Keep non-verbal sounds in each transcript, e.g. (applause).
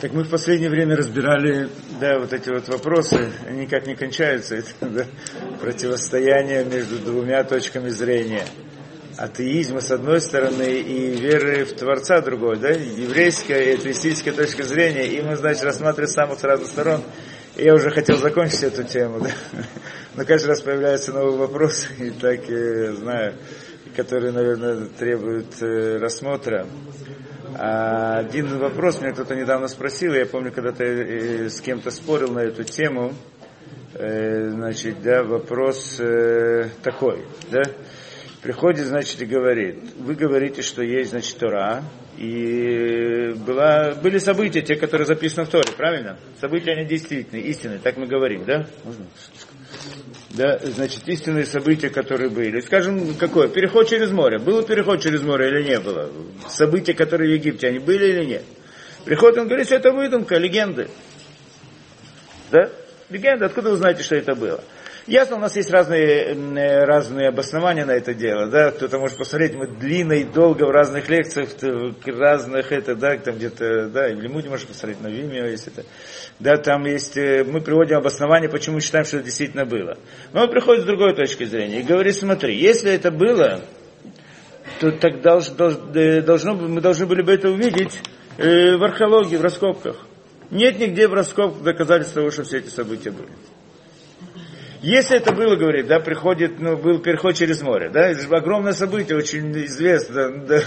Так мы в последнее время разбирали, да, вот эти вот вопросы, они никак не кончаются, (laughs) это да, противостояние между двумя точками зрения. Атеизма с одной стороны и веры в Творца другой, да, еврейская и атеистическая точка зрения, и мы, значит, рассматриваем с самых разных сторон. И я уже хотел закончить эту тему, да, (laughs) но каждый раз появляются новые вопросы, и так, я знаю, которые, наверное, требуют э, рассмотра. Один вопрос меня кто-то недавно спросил, я помню, когда-то э, с кем-то спорил на эту тему, э, значит, да, вопрос э, такой, да, приходит, значит, и говорит, вы говорите, что есть, значит, Тора, и была, были события, те, которые записаны в Торе, правильно? События, они действительные, истинные, так мы говорим, да? Да, значит, истинные события, которые были. Скажем, какое? Переход через море. Был переход через море или не было? События, которые в Египте, они были или нет? Приходит, он говорит, что это выдумка, легенды. Да? Легенды, откуда вы знаете, что это было? Ясно, у нас есть разные, разные обоснования на это дело, да, кто-то может посмотреть, мы длинно и долго в разных лекциях, в разных, это, да, там где-то, да, или Муди может посмотреть на Вимео, если это, да, там есть, э, мы приводим обоснование, почему мы считаем, что это действительно было. Но он приходит с другой точки зрения и говорит, смотри, если это было, то так долж, долж, э, должно, мы должны были бы это увидеть э, в археологии, в раскопках. Нет нигде в раскопках доказательств того, что все эти события были. Если это было, говорит, да, приходит, ну, был переход через море, да, это же огромное событие, очень известно, да,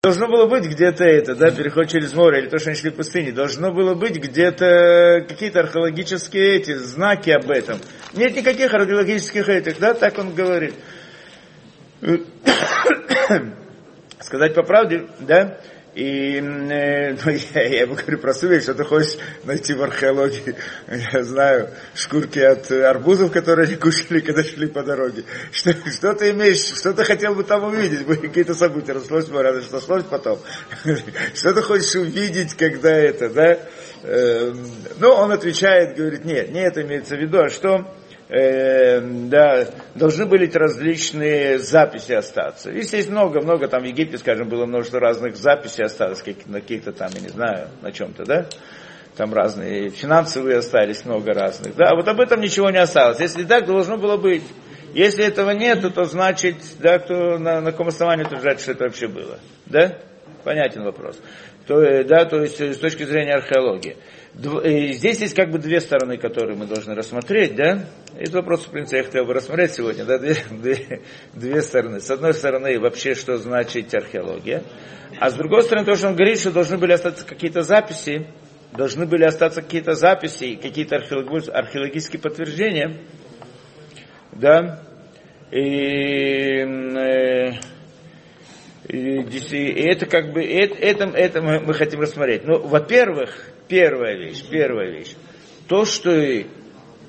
Должно было быть где-то это, да, переход через море, или то, что они шли в пустыне, должно было быть где-то какие-то археологические эти знаки об этом. Нет никаких археологических этих, да, так он говорит. (coughs) Сказать по правде, да, и э, (laughs) ну, я, я ему говорю, просуви, что ты хочешь найти в археологии, я знаю, шкурки от арбузов, которые они (laughs) кушали, когда шли по дороге. Что, что ты имеешь, что ты хотел бы там увидеть? Какие-то события, расслось море, что слось потом. (laughs) Что ты хочешь увидеть, когда это, да? Э, ну, он отвечает, говорит, нет, не это имеется в виду, а что? Э, да, должны были различные записи остаться. Если есть много-много, там в Египте, скажем, было множество разных записей осталось, на каких-то там, я не знаю, на чем-то, да? Там разные, финансовые остались много разных, да? А вот об этом ничего не осталось. Если так, должно было быть. Если этого нет, то значит, да, то на, на каком основании утверждать, что это вообще было, да? Понятен вопрос. То, э, да, то есть э, с точки зрения археологии. Здесь есть как бы две стороны, которые мы должны рассмотреть, да? Этот вопрос, в принципе, я хотел бы рассмотреть сегодня, да, две, две, две стороны. С одной стороны, вообще, что значит археология, а с другой стороны, то, что он говорит, что должны были остаться какие-то записи, должны были остаться какие-то записи, какие-то археологические подтверждения, да, и, э, и, и это как бы, это, это, это мы, мы хотим рассмотреть. Ну, во-первых, Первая вещь, первая вещь. То, что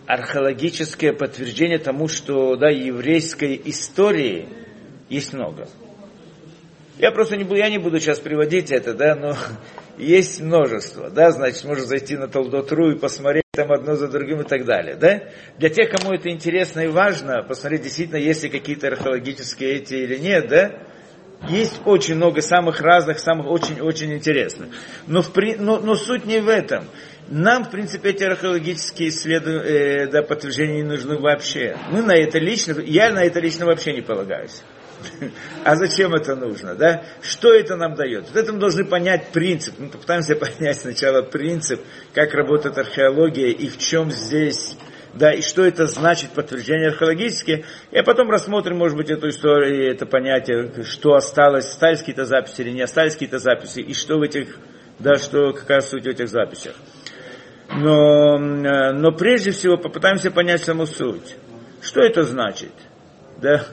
археологическое подтверждение тому, что да, еврейской истории есть много. Я просто не буду, я не буду сейчас приводить это, да, но (laughs) есть множество, да, значит, можно зайти на Толдотру и посмотреть там одно за другим и так далее, да. Для тех, кому это интересно и важно, посмотреть действительно, есть ли какие-то археологические эти или нет, да, есть очень много самых разных, самых очень-очень интересных. Но, в, но, но суть не в этом. Нам, в принципе, эти археологические исследования, э, да, подтверждения не нужны вообще. Мы на это лично, я на это лично вообще не полагаюсь. (laughs) А зачем это нужно, да? Что это нам дает? Вот это мы должны понять принцип. Мы попытаемся (laughs) понять сначала принцип, как работает археология и в чем здесь да, и что это значит подтверждение археологические, и потом рассмотрим, может быть, эту историю, это понятие, что осталось, остались какие-то записи или не остались какие-то записи, и что в этих, да, что, какая суть в этих записях. Но, но прежде всего попытаемся понять саму суть. Что это значит? Да?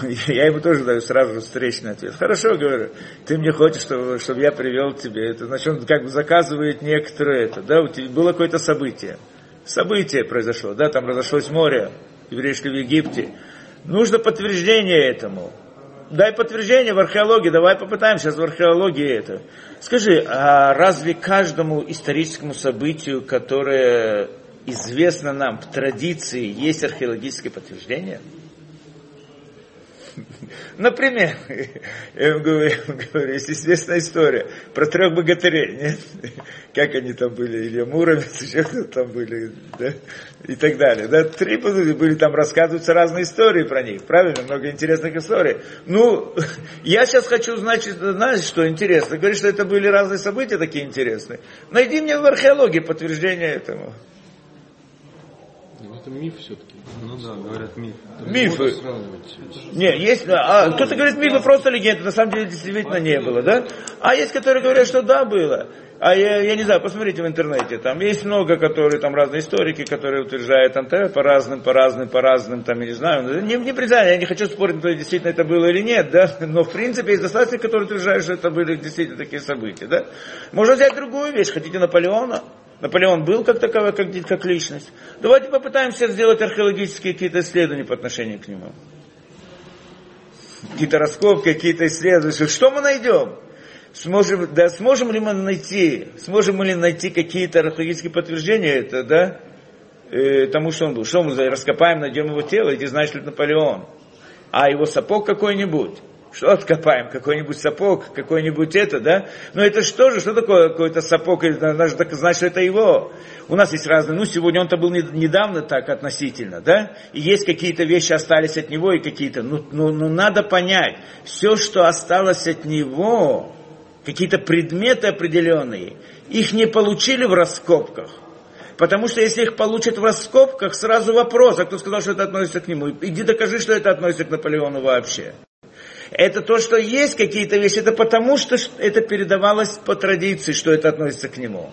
(laughs) Я ему тоже даю сразу же встречный ответ. Хорошо, говорю, ты мне хочешь, чтобы, чтобы я привел тебе это. Значит, он как бы заказывает некоторое это. Да, у тебя было какое-то событие событие произошло, да, там разошлось море, еврейское в Египте. Нужно подтверждение этому. Дай подтверждение в археологии, давай попытаем сейчас в археологии это. Скажи, а разве каждому историческому событию, которое известно нам в традиции, есть археологическое подтверждение? Например, я вам говорю, говорю, есть известная история про трех богатырей, нет? Как они там были, Илья Муромец, еще кто там были, да? и так далее. Да? Три были, там рассказываются разные истории про них, правильно? Много интересных историй. Ну, я сейчас хочу знать, знаешь, что интересно. Говорит, что это были разные события такие интересные. Найди мне в археологии подтверждение этому. Ну, это миф все-таки. Ну да, говорят миф. Мифы. Не, есть, а, кто-то говорит, мифы просто легенды, на самом деле действительно не было, да? А есть, которые говорят, что да, было. А я, я не знаю, посмотрите в интернете, там есть много, которые, там разные историки, которые утверждают там по разным, по разным, по разным, там, я не знаю, не, не признаю, я не хочу спорить, то действительно это было или нет, да, (laughs) но в принципе есть достаточно, которые утверждают, что это были действительно такие события, да. Можно взять другую вещь, хотите Наполеона, Наполеон был как таковой, как, как личность. Давайте попытаемся сделать археологические какие-то исследования по отношению к нему. Какие-то раскопки, какие-то исследования. Что мы найдем? Сможем, да, сможем ли мы найти, сможем ли найти какие-то археологические подтверждения это, да, э, тому, что он был. Что мы раскопаем, найдем его тело, и знаешь, что это Наполеон. А его сапог какой-нибудь. Что откопаем? Какой-нибудь сапог, какой-нибудь это, да? Но это что же, что такое какой-то сапог? Надо знать, что это его. У нас есть разные, ну, сегодня он-то был недавно так относительно, да? И есть какие-то вещи остались от него и какие-то, ну, ну, ну надо понять, все, что осталось от него, какие-то предметы определенные, их не получили в раскопках. Потому что если их получат в раскопках, сразу вопрос, а кто сказал, что это относится к нему? Иди докажи, что это относится к Наполеону вообще. Это то, что есть какие-то вещи, это потому, что это передавалось по традиции, что это относится к нему.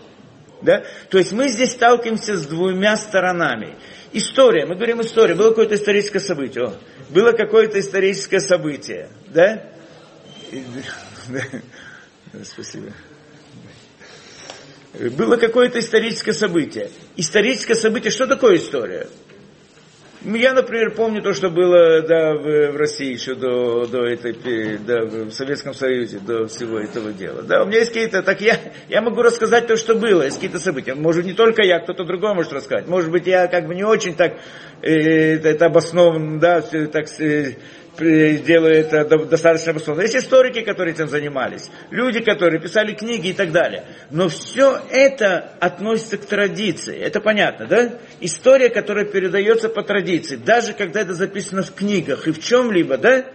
Да? То есть мы здесь сталкиваемся с двумя сторонами. История, мы говорим история, было какое-то историческое событие. О, было какое-то историческое событие. Да? Спасибо. Было какое-то историческое событие. Историческое событие, что такое история? Я, например, помню то, что было да, в, в России еще до, до этой, да, в Советском Союзе, до всего этого дела. Да, у меня есть какие-то, так я, я могу рассказать то, что было, есть какие-то события. Может, не только я, кто-то другой может рассказать. Может быть, я как бы не очень так, э, это обоснован, да, так э, делают это достаточно обоснованно. Есть историки, которые этим занимались, люди, которые писали книги и так далее. Но все это относится к традиции. Это понятно, да? История, которая передается по традиции. Даже когда это записано в книгах и в чем-либо, да?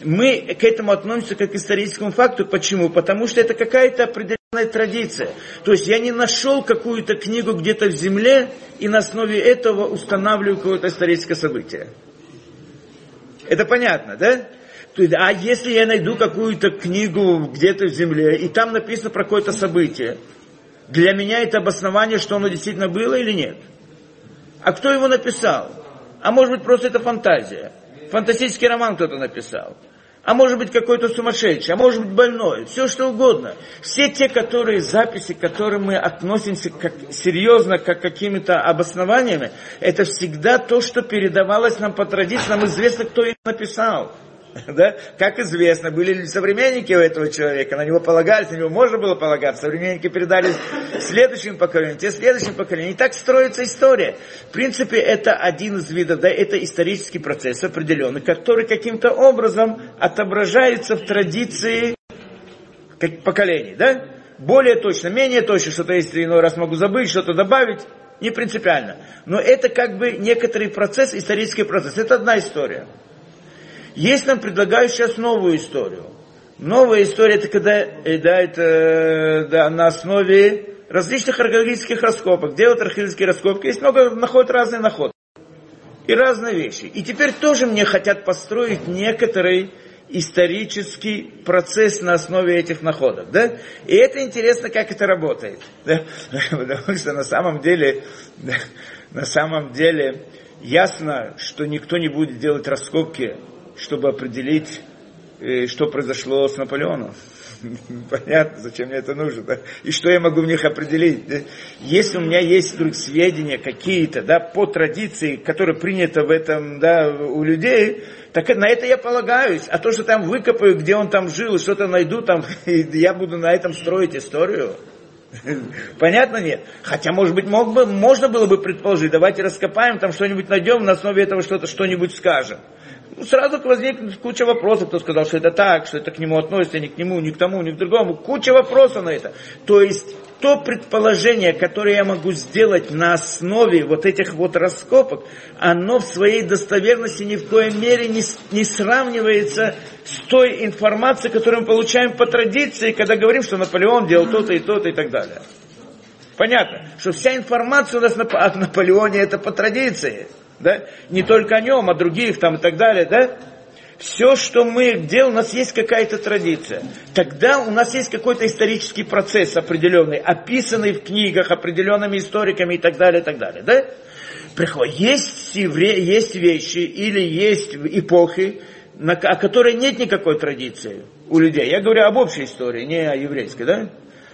Мы к этому относимся как к историческому факту. Почему? Потому что это какая-то определенная традиция. То есть я не нашел какую-то книгу где-то в земле и на основе этого устанавливаю какое-то историческое событие. Это понятно, да? А если я найду какую-то книгу где-то в земле, и там написано про какое-то событие, для меня это обоснование, что оно действительно было или нет? А кто его написал? А может быть просто это фантазия? Фантастический роман кто-то написал а может быть какой-то сумасшедший, а может быть больной, все что угодно. Все те, которые записи, к которым мы относимся как, серьезно, как какими-то обоснованиями, это всегда то, что передавалось нам по традиции, нам известно, кто их написал. (laughs) Да? Как известно, были современники у этого человека, на него полагались, на него можно было полагаться. Современники передали следующим поколениям, те следующим поколениям. И так строится история. В принципе, это один из видов, да, это исторический процесс определенный, который каким-то образом отображается в традиции поколений. Да? Более точно, менее точно, что-то если иной раз могу забыть, что-то добавить, не принципиально. Но это как бы некоторый процесс, исторический процесс. Это одна история. Есть нам предлагают сейчас новую историю. Новая история это когда э, да, это да, на основе различных археологических раскопок. Делают археологические раскопки, есть много находят разные находки. И разные вещи. И теперь тоже мне хотят построить некоторый исторический процесс на основе этих находок. Да? И это интересно, как это работает. (laughs) Да? Потому что на самом деле, да, (laughs) на самом деле ясно, что никто не будет делать раскопки чтобы определить, э, что произошло с Наполеоном. (laughs) Понятно, зачем мне это нужно, да? И что я могу в них определить? Да? Если у меня есть вдруг сведения какие-то, да, по традиции, которые приняты в этом, да, у людей, так на это я полагаюсь. А то, что там выкопаю, где он там жил, что-то найду там, (laughs) и я буду на этом строить историю. (laughs) Понятно нет? Хотя, может быть, мог бы, можно было бы предположить, давайте раскопаем, там что-нибудь найдем, на основе этого что-то, что-нибудь скажем. Сразу возникнет куча вопросов, кто сказал, что это так, что это к нему относится, ни к нему, ни к тому, ни к другому. Куча вопросов на это. То есть то предположение, которое я могу сделать на основе вот этих вот раскопок, оно в своей достоверности ни в коей мере не, не сравнивается с той информацией, которую мы получаем по традиции, когда говорим, что Наполеон делал то-то и то-то и так далее. Понятно, что вся информация у нас о Наполеоне это по традиции. Да? Не только о нем, а других там и так далее. Да? все, что мы, где у нас есть какая-то традиция, тогда у нас есть какой-то исторический процесс определенный, описанный в книгах определенными историками и так далее, и так далее. Да? Есть, есть вещи или есть эпохи, на, о которой нет никакой традиции у людей. Я говорю об общей истории, не о еврейской, да?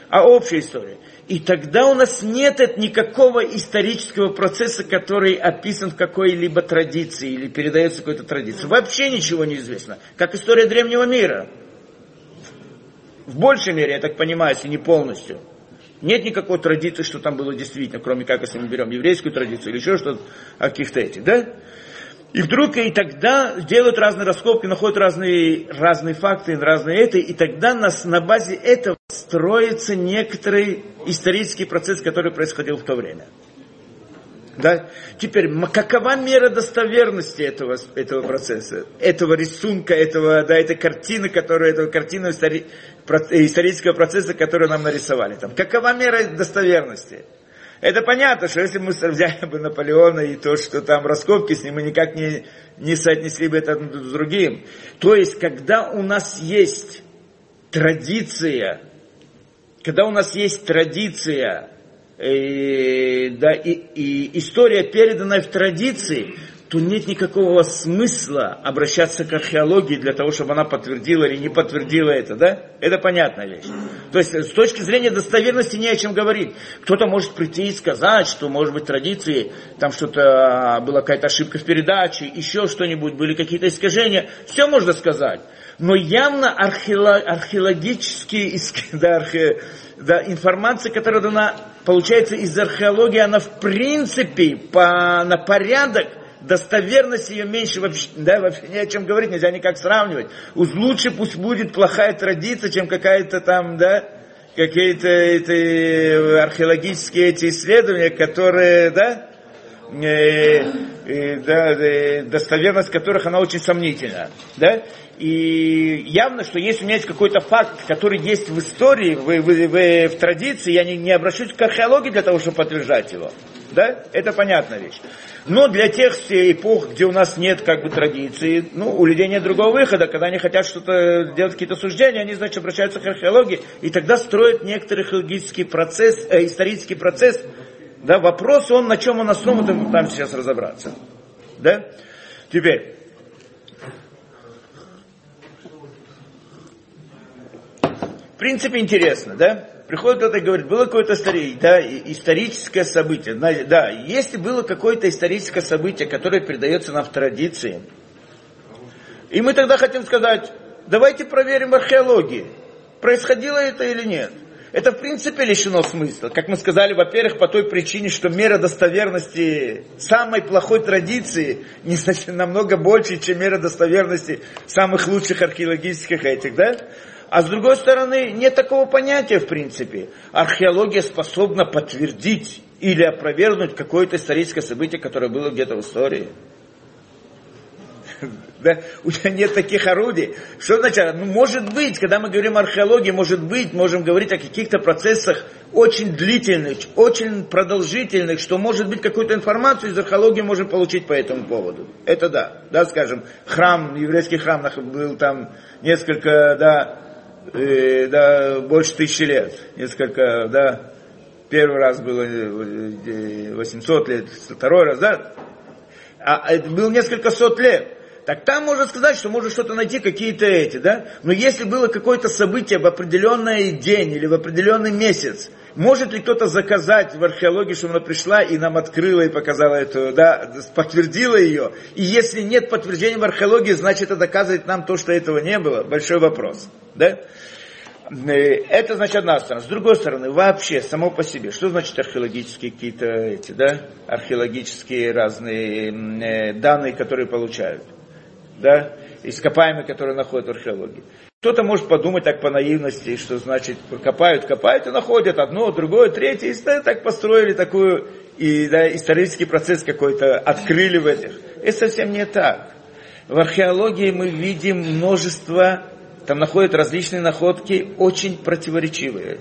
А общей истории. И тогда у нас нет никакого исторического процесса, который описан в какой-либо традиции или передается какой-то традиции. Вообще ничего не известно. Как история древнего мира. В большей мере, я так понимаю, если не полностью. Нет никакой традиции, что там было действительно, кроме как, если мы берем еврейскую традицию или еще что-то, каких-то этих, да? И вдруг и тогда делают разные раскопки, находят разные, разные факты, разные это, и тогда нас, на базе этого строится некоторый исторический процесс, который происходил в то время. Да? Теперь, какова мера достоверности этого, этого процесса, этого рисунка, этого, да, этой картины, которую, этого картину истори, исторического процесса, которую нам нарисовали. Там. Какова мера достоверности? Это понятно, что если мы взяли бы Наполеона и то, что там раскопки с ним, мы никак не, не соотнесли бы это с другим. То есть, когда у нас есть традиция, когда у нас есть традиция, э, да, и, и история, переданная в традиции, то нет никакого смысла обращаться к археологии для того, чтобы она подтвердила или не подтвердила это, да? Это понятная вещь. То есть с точки зрения достоверности не о чем говорить. Кто-то может прийти и сказать, что, может быть, традиции, там что-то, а, была какая-то ошибка в передаче, еще что-нибудь, были какие-то искажения. Все можно сказать. Но явно археолог, археологические (laughs) да, архе, да, информация, которая дана, получается из археологии, она в принципе по, на порядок – достоверность ее меньше вообще, да, вообще ни о чем говорить, нельзя никак сравнивать. Уж лучше пусть будет плохая традиция, чем какая-то там, да, какие-то эти археологические эти исследования, которые, да, э, э, да, э, достоверность которых она очень сомнительна, да, и явно, что если у меня есть какой-то факт, который есть в истории, в, в, в, в традиции, я не, не обращусь к археологии для того, чтобы подтверждать его. Да? Это понятная вещь. Но для тех эпох, где у нас нет как бы традиции, ну, у людей нет другого выхода, когда они хотят что-то делать, какие-то суждения, они, значит, обращаются к археологии, и тогда строят некоторый археологический процесс, э, исторический процесс. Да, вопрос, он на чем он основан, там сейчас разобраться. Да? Теперь, в принципе, интересно, да? Приходит кто-то и говорит, было какое-то да, историческое событие. Да, если было какое-то историческое событие, которое передается нам в традиции, и мы тогда хотим сказать, давайте проверим археологии, происходило это или нет. Это в принципе лишено смысла. Как мы сказали, во-первых, по той причине, что мера достоверности самой плохой традиции (laughs) не значит, намного больше, чем мера достоверности самых лучших археологических этих, да? А с другой стороны, нет такого понятия в принципе. Археология способна подтвердить или опровергнуть какое-то историческое событие, которое было где-то в истории. (laughs) Да? У тебя нет таких орудий. Что значит? Ну, может быть, когда мы говорим о археологии, может быть, можем говорить о каких-то процессах очень длительных, очень продолжительных, что может быть какую-то информацию из археологии можем получить по этому поводу. Это да. Да, скажем, храм, еврейский храм был там несколько, да, э, да, больше тысячи лет. Несколько, да, первый раз было 800 э, лет, второй раз, да, а это было несколько сот лет. Так там можно сказать, что можно что-то найти, какие-то эти, да? Но если было какое-то событие в определенный день или в определенный месяц, может ли кто-то заказать в археологии, чтобы она пришла и нам открыла и показала эту, да, подтвердила ее? И если нет подтверждения в археологии, значит это доказывает нам то, что этого не было? Большой вопрос, да? Э, это значит одна сторона. С другой стороны, вообще, само по себе, что значит археологические какие-то эти, да, археологические разные э, данные, которые получают? да, ископаемые, которые находят в археологии. Кто-то может подумать так по наивности, что значит копают, копают и находят одно, другое, третье, и так построили такую и, да, исторический процесс какой-то, открыли в этих. Это совсем не так. В археологии мы видим множество, там находят различные находки, очень противоречивые,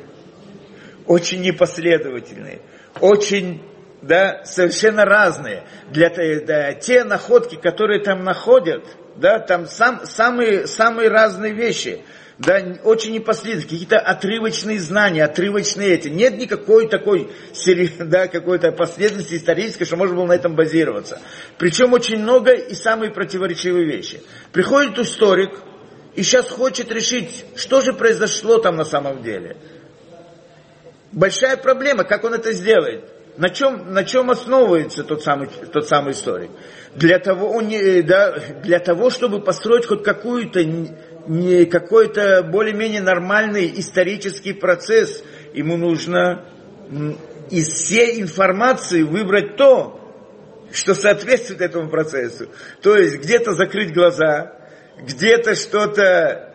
очень непоследовательные, очень да, совершенно разные. Для, да, те находки, которые там находят, да, там сам, самые, самые разные вещи, да, очень непоследовательные, какие-то отрывочные знания, отрывочные эти. Нет никакой такой (laughs) да, какой-то последовательности исторической, что можно было на этом базироваться. Причем очень много и самые противоречивые вещи. Приходит историк и сейчас хочет решить, что же произошло там на самом деле. Большая проблема, как он это сделает. На чем, на чем основывается тот самый, тот самый историк? Для того, да, для того, чтобы построить хоть какую-то не какой-то более-менее нормальный исторический процесс, ему нужно из всей информации выбрать то, что соответствует этому процессу. То есть где-то закрыть глаза, где-то что-то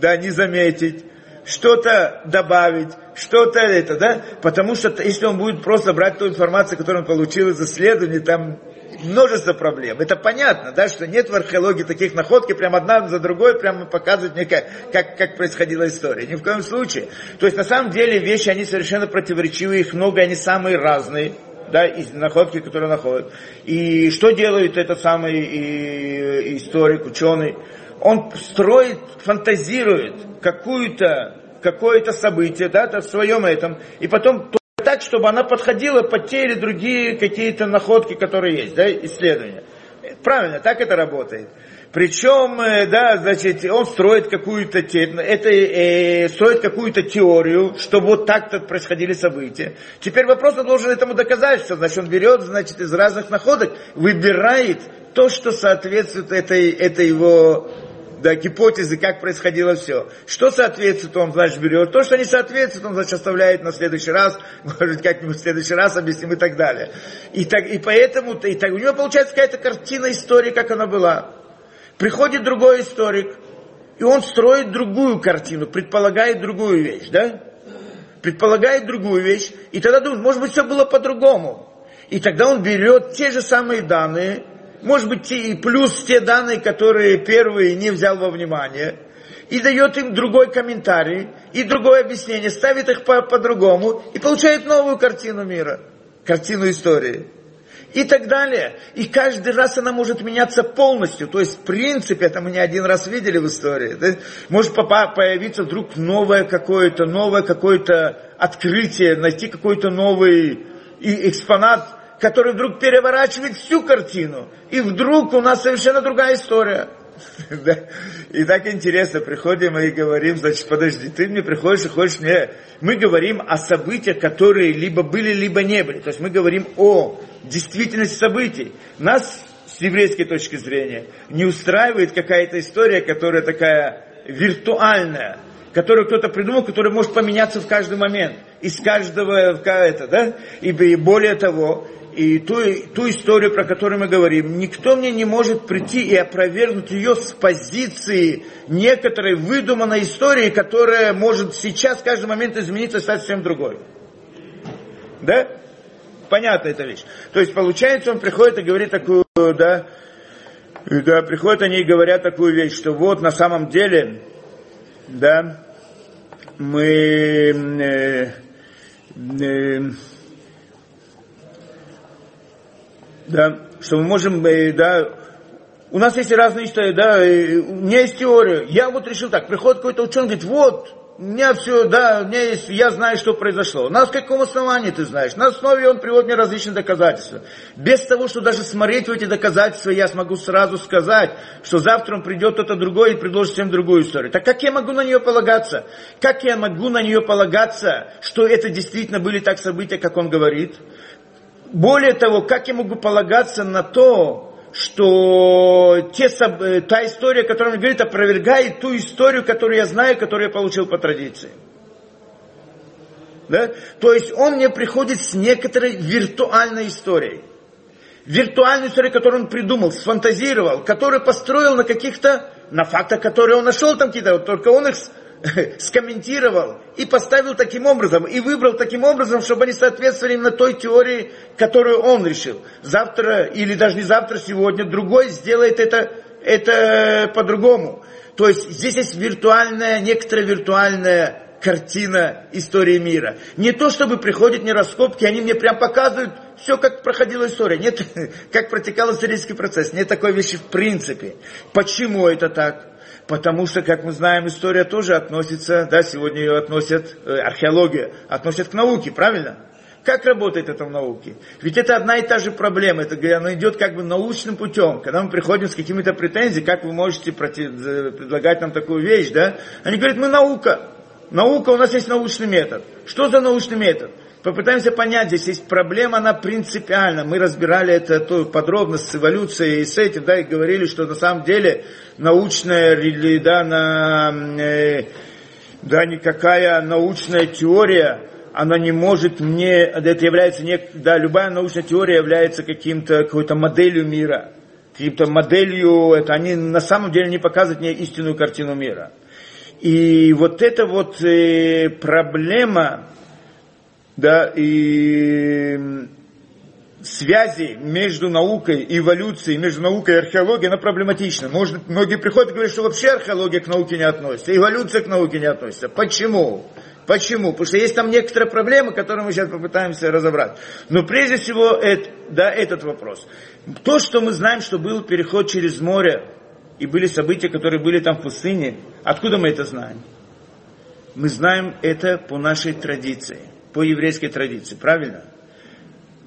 да, не заметить, что-то добавить, что-то это, да? Потому что если он будет просто брать ту информацию, которую он получил из исследований, там множество проблем. Это понятно, да, что нет в археологии таких находок, прям одна за другой прямо показывают мне, как, как, как происходила история. Ни в коем случае. То есть на самом деле вещи, они совершенно противоречивые, их много, они самые разные да, из находки, которые находят. И что делает этот самый и, историк, ученый? Он строит, фантазирует какую-то какое-то событие, да, в своем этом, и потом так, чтобы она подходила под те или другие какие-то находки, которые есть, да, исследования. Правильно, так это работает. Причем, э, да, значит, он строит какую-то это, э, строит какую-то теорию, что вот так-то происходили события. Теперь вопрос, он должен этому доказать, что, значит, он берет, значит, из разных находок, выбирает то, что соответствует этой, этой его да, гипотезы, как происходило все. Что соответствует, он, значит, берет. То, что не соответствует, он, значит, оставляет на следующий раз, (laughs) может, как-нибудь в следующий раз объясним и так далее. И, так, и поэтому, и так, у него получается какая-то картина истории, как она была. Приходит другой историк, и он строит другую картину, предполагает другую вещь, да? Предполагает другую вещь, и тогда думает, может быть, все было по-другому. И тогда он берет те же самые данные, может быть, и плюс те данные, которые первый не взял во внимание, и дает им другой комментарий, и другое объяснение, ставит их по- по-другому, и получает новую картину мира, картину истории. И так далее. И каждый раз она может меняться полностью. То есть, в принципе, это мы не один раз видели в истории. Может появиться вдруг новое какое-то, новое какое-то открытие, найти какой-то новый экспонат, который вдруг переворачивает всю картину. И вдруг у нас совершенно другая история. (laughs) И так интересно, приходим и говорим, значит, подожди, ты мне приходишь и хочешь мне... Мы говорим о событиях, которые либо были, либо не были. То есть мы говорим о действительности событий. Нас с еврейской точки зрения не устраивает какая-то история, которая такая виртуальная, которую кто-то придумал, которая может поменяться в каждый момент, из каждого это, да? И более того, и ту, ту историю, про которую мы говорим, никто мне не может прийти и опровергнуть ее с позиции некоторой выдуманной истории, которая может сейчас в каждый момент измениться и стать совсем другой. Да? Понятна эта вещь. То есть получается, он приходит и говорит такую, да, да, приходят они и говорят такую вещь, что вот на самом деле, да, мы э, э, да, что мы можем, э, да, у нас есть разные истории, да, у меня есть теория, я вот решил так, приходит какой-то ученый, говорит, вот, у меня все, да, у меня есть, я знаю, что произошло. На каком основании ты знаешь? На основе он приводит мне различные доказательства. Без того, что даже смотреть в эти доказательства, я смогу сразу сказать, что завтра он придет кто-то другой и предложит всем другую историю. Так как я могу на нее полагаться? Как я могу на нее полагаться, что это действительно были так события, как он говорит? Более того, как я могу полагаться на то, что те, э, та история, которую он говорит, опровергает ту историю, которую я знаю, которую я получил по традиции. Да? То есть он мне приходит с некоторой виртуальной историей. виртуальную историю, которую он придумал, сфантазировал, которую построил на каких-то, на фактах, которые он нашел там какие-то, вот только он их (laughs) скомментировал и поставил таким образом, и выбрал таким образом, чтобы они соответствовали именно той теории, которую он решил. Завтра, или даже не завтра, сегодня, другой сделает это, это по-другому. То есть здесь есть виртуальная, некоторая виртуальная картина истории мира. Не то, чтобы приходят не раскопки, они мне прям показывают все, как проходила история. Нет, (laughs) как протекал исторический процесс. Нет такой вещи в принципе. Почему это так? Потому что, как мы знаем, история тоже относится, да, сегодня ее относят, э, археология, относят к науке, правильно? Как работает это в науке? Ведь это одна и та же проблема. Это она идет как бы научным путем. Когда мы приходим с какими-то претензиями, как вы можете против, предлагать нам такую вещь, да? Они говорят, мы наука. Наука, у нас есть научный метод. Что за научный метод? Попытаемся понять, здесь есть проблема, она принципиальна. Мы разбирали это то, подробно с эволюцией и с этим, да, и говорили, что на самом деле научная, да, на, э, да, никакая научная теория, она не может мне, это является, не, да, любая научная теория является каким-то, какой-то моделью мира, каким-то моделью, это они на самом деле не показывают мне истинную картину мира. И вот эта вот э, проблема, да, и связи между наукой и эволюцией, между наукой и археологией, она проблематична. Может, многие приходят и говорят, что вообще археология к науке не относится, эволюция к науке не относится. Почему? Почему? Потому что есть там некоторые проблемы, которые мы сейчас попытаемся разобрать. Но прежде всего, это, да, этот вопрос. То, что мы знаем, что был переход через море, и были события, которые были там в пустыне, откуда мы это знаем? Мы знаем это по нашей традиции, по еврейской традиции, правильно?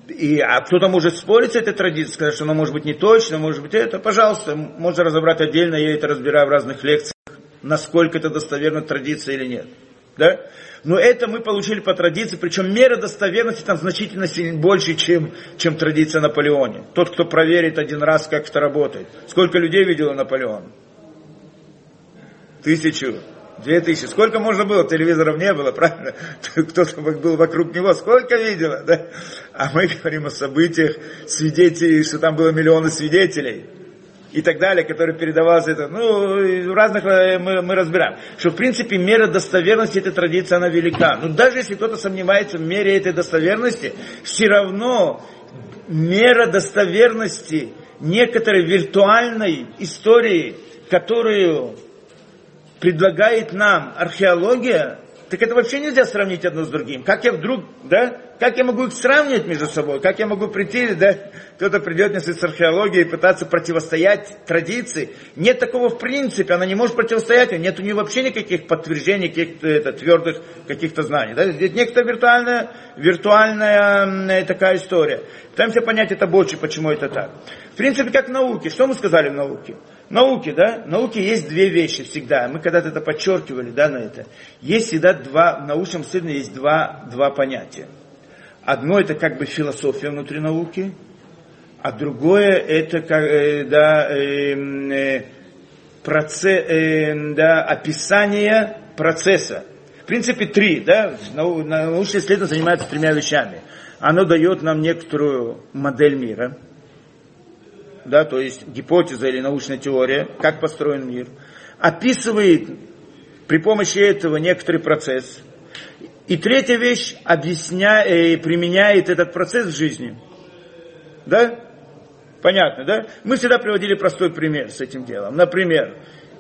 И, а кто-то может спорить с этой традицией, сказать, что она может быть не точно, может быть это, пожалуйста, можно разобрать отдельно, я это разбираю в разных лекциях, насколько это достоверна традиция или нет. Да? Но это мы получили по традиции, причем мера достоверности там значительно больше, чем, чем традиция Наполеоне. Тот, кто проверит один раз, как это работает. Сколько людей видел Наполеон? Тысячу. Две тысячи. Сколько можно было? Телевизоров не было, (laughs) правильно? Кто-то был вокруг него. Сколько видела, да? А мы говорим о событиях, свидетелей, что там было миллионы свидетелей и так далее, который передавался это, ну, разных э, мы, мы разбираем, что в принципе мера достоверности этой традиции, она велика. Но даже если кто-то сомневается в мере этой достоверности, все равно мера достоверности некоторой виртуальной истории, которую предлагает нам археология, так это вообще нельзя сравнить одно с другим. Как я вдруг, да, как я могу их сравнивать между собой? Как я могу прийти, да, кто-то придет мне с археологией и пытаться противостоять традиции? Нет такого в принципе, она не может противостоять, нет у нее вообще никаких подтверждений, каких-то это, твердых каких-то знаний. Да? Здесь некая виртуальная, виртуальная такая история. Пытаемся понять это больше, почему это так. В принципе, как в науке. Что мы сказали в науке? Науке, да, в науке есть две вещи всегда. Мы когда-то это подчеркивали, да, на это. Есть всегда два, в научном исследовании есть два, два понятия. Одно это как бы философия внутри науки, а другое это как, э, да, э, э, процесс, э, да, описание процесса. В принципе, три, да, научное исследование занимается тремя вещами. Оно дает нам некоторую модель мира – да, то есть гипотеза или научная теория, как построен мир, описывает при помощи этого некоторый процесс. И третья вещь, объясняет, э, применяет этот процесс в жизни. Да? Понятно, да? Мы всегда приводили простой пример с этим делом. Например,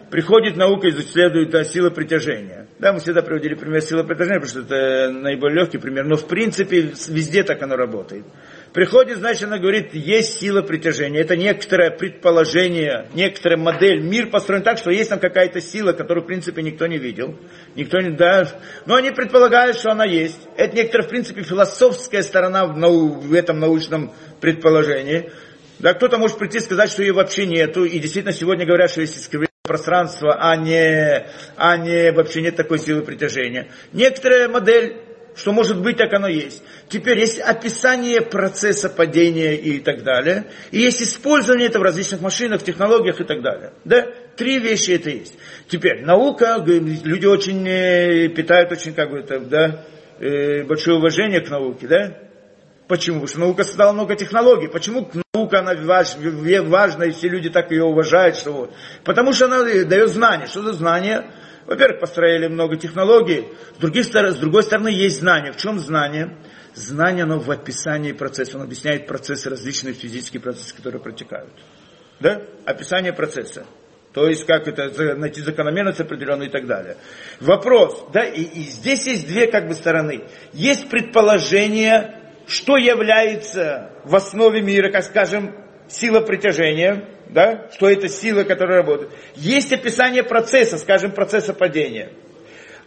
приходит наука и исследует да, силы притяжения. Да, мы всегда приводили пример силы притяжения, потому что это наиболее легкий пример. Но в принципе везде так оно работает. Приходит, значит, она говорит, есть сила притяжения. Это некоторое предположение, некоторая модель. Мир построен так, что есть там какая-то сила, которую, в принципе, никто не видел. Никто не, да, но они предполагают, что она есть. Это некоторая, в принципе, философская сторона в, нау, в этом научном предположении. Да, кто-то может прийти и сказать, что ее вообще нету. И действительно, сегодня говорят, что есть искривление пространства, а не, а не вообще нет такой силы притяжения. Некоторая модель что может быть, так оно есть. Теперь есть описание процесса падения и так далее. И есть использование этого в различных машинах, технологиях и так далее. Да? Три вещи это есть. Теперь, наука, люди очень э, питают очень, как бы, это, да, э, большое уважение к науке, да? Почему? Потому что наука создала много технологий. Почему наука она важ, важна, и все люди так ее уважают? Что вот? Потому что она дает знания. Что за знания? Во-первых, построили много технологий. С, других, с другой стороны, есть знания. В чем знание? Знание, оно в описании процесса. Оно объясняет процессы, различные физические процессы, которые протекают. Да? Описание процесса. То есть, как это, найти закономерность определенную и так далее. Вопрос, да, и, и здесь есть две как бы стороны. Есть предположение, что является в основе мира, как скажем, сила притяжения, да, что это сила, которая работает. Есть описание процесса, скажем, процесса падения.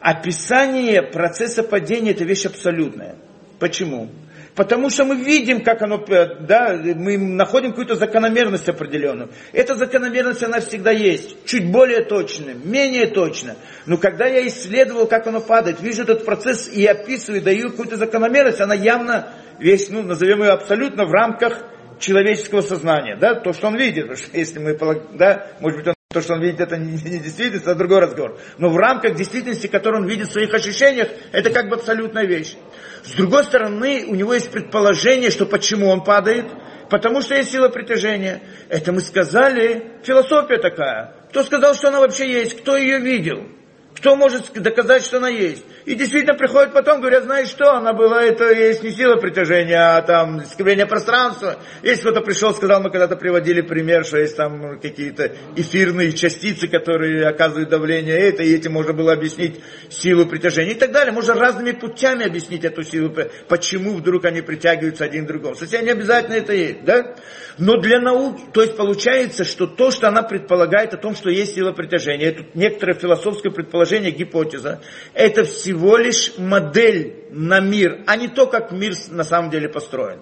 Описание процесса падения это вещь абсолютная. Почему? Потому что мы видим, как оно, э, да, мы находим какую-то закономерность определенную. Эта закономерность, она всегда есть. Чуть более точная, менее точно. Но когда я исследовал, как оно падает, вижу этот процесс и описываю, даю какую-то закономерность, она явно весь, ну, назовем ее абсолютно в рамках человеческого сознания, да, то, что он видит, потому что если мы, да, может быть, он, то, что он видит, это не, не действительность, это другой разговор. Но в рамках действительности, которую он видит в своих ощущениях, это как бы абсолютная вещь. С другой стороны, у него есть предположение, что почему он падает, потому что есть сила притяжения. Это мы сказали, философия такая. Кто сказал, что она вообще есть, кто ее видел? Кто может доказать, что она есть? И действительно приходят потом, говорят, знаешь что, она была, это есть не сила притяжения, а там искривление пространства. Есть кто-то пришел, сказал, мы когда-то приводили пример, что есть там какие-то эфирные частицы, которые оказывают давление это, и этим можно было объяснить силу притяжения и так далее. Можно разными путями объяснить эту силу, почему вдруг они притягиваются один к другому. Совсем не обязательно это есть, да? Но для науки, то есть получается, что то, что она предполагает о том, что есть сила притяжения, это некоторое философское предположение, гипотеза, это всего лишь модель на мир, а не то, как мир на самом деле построен.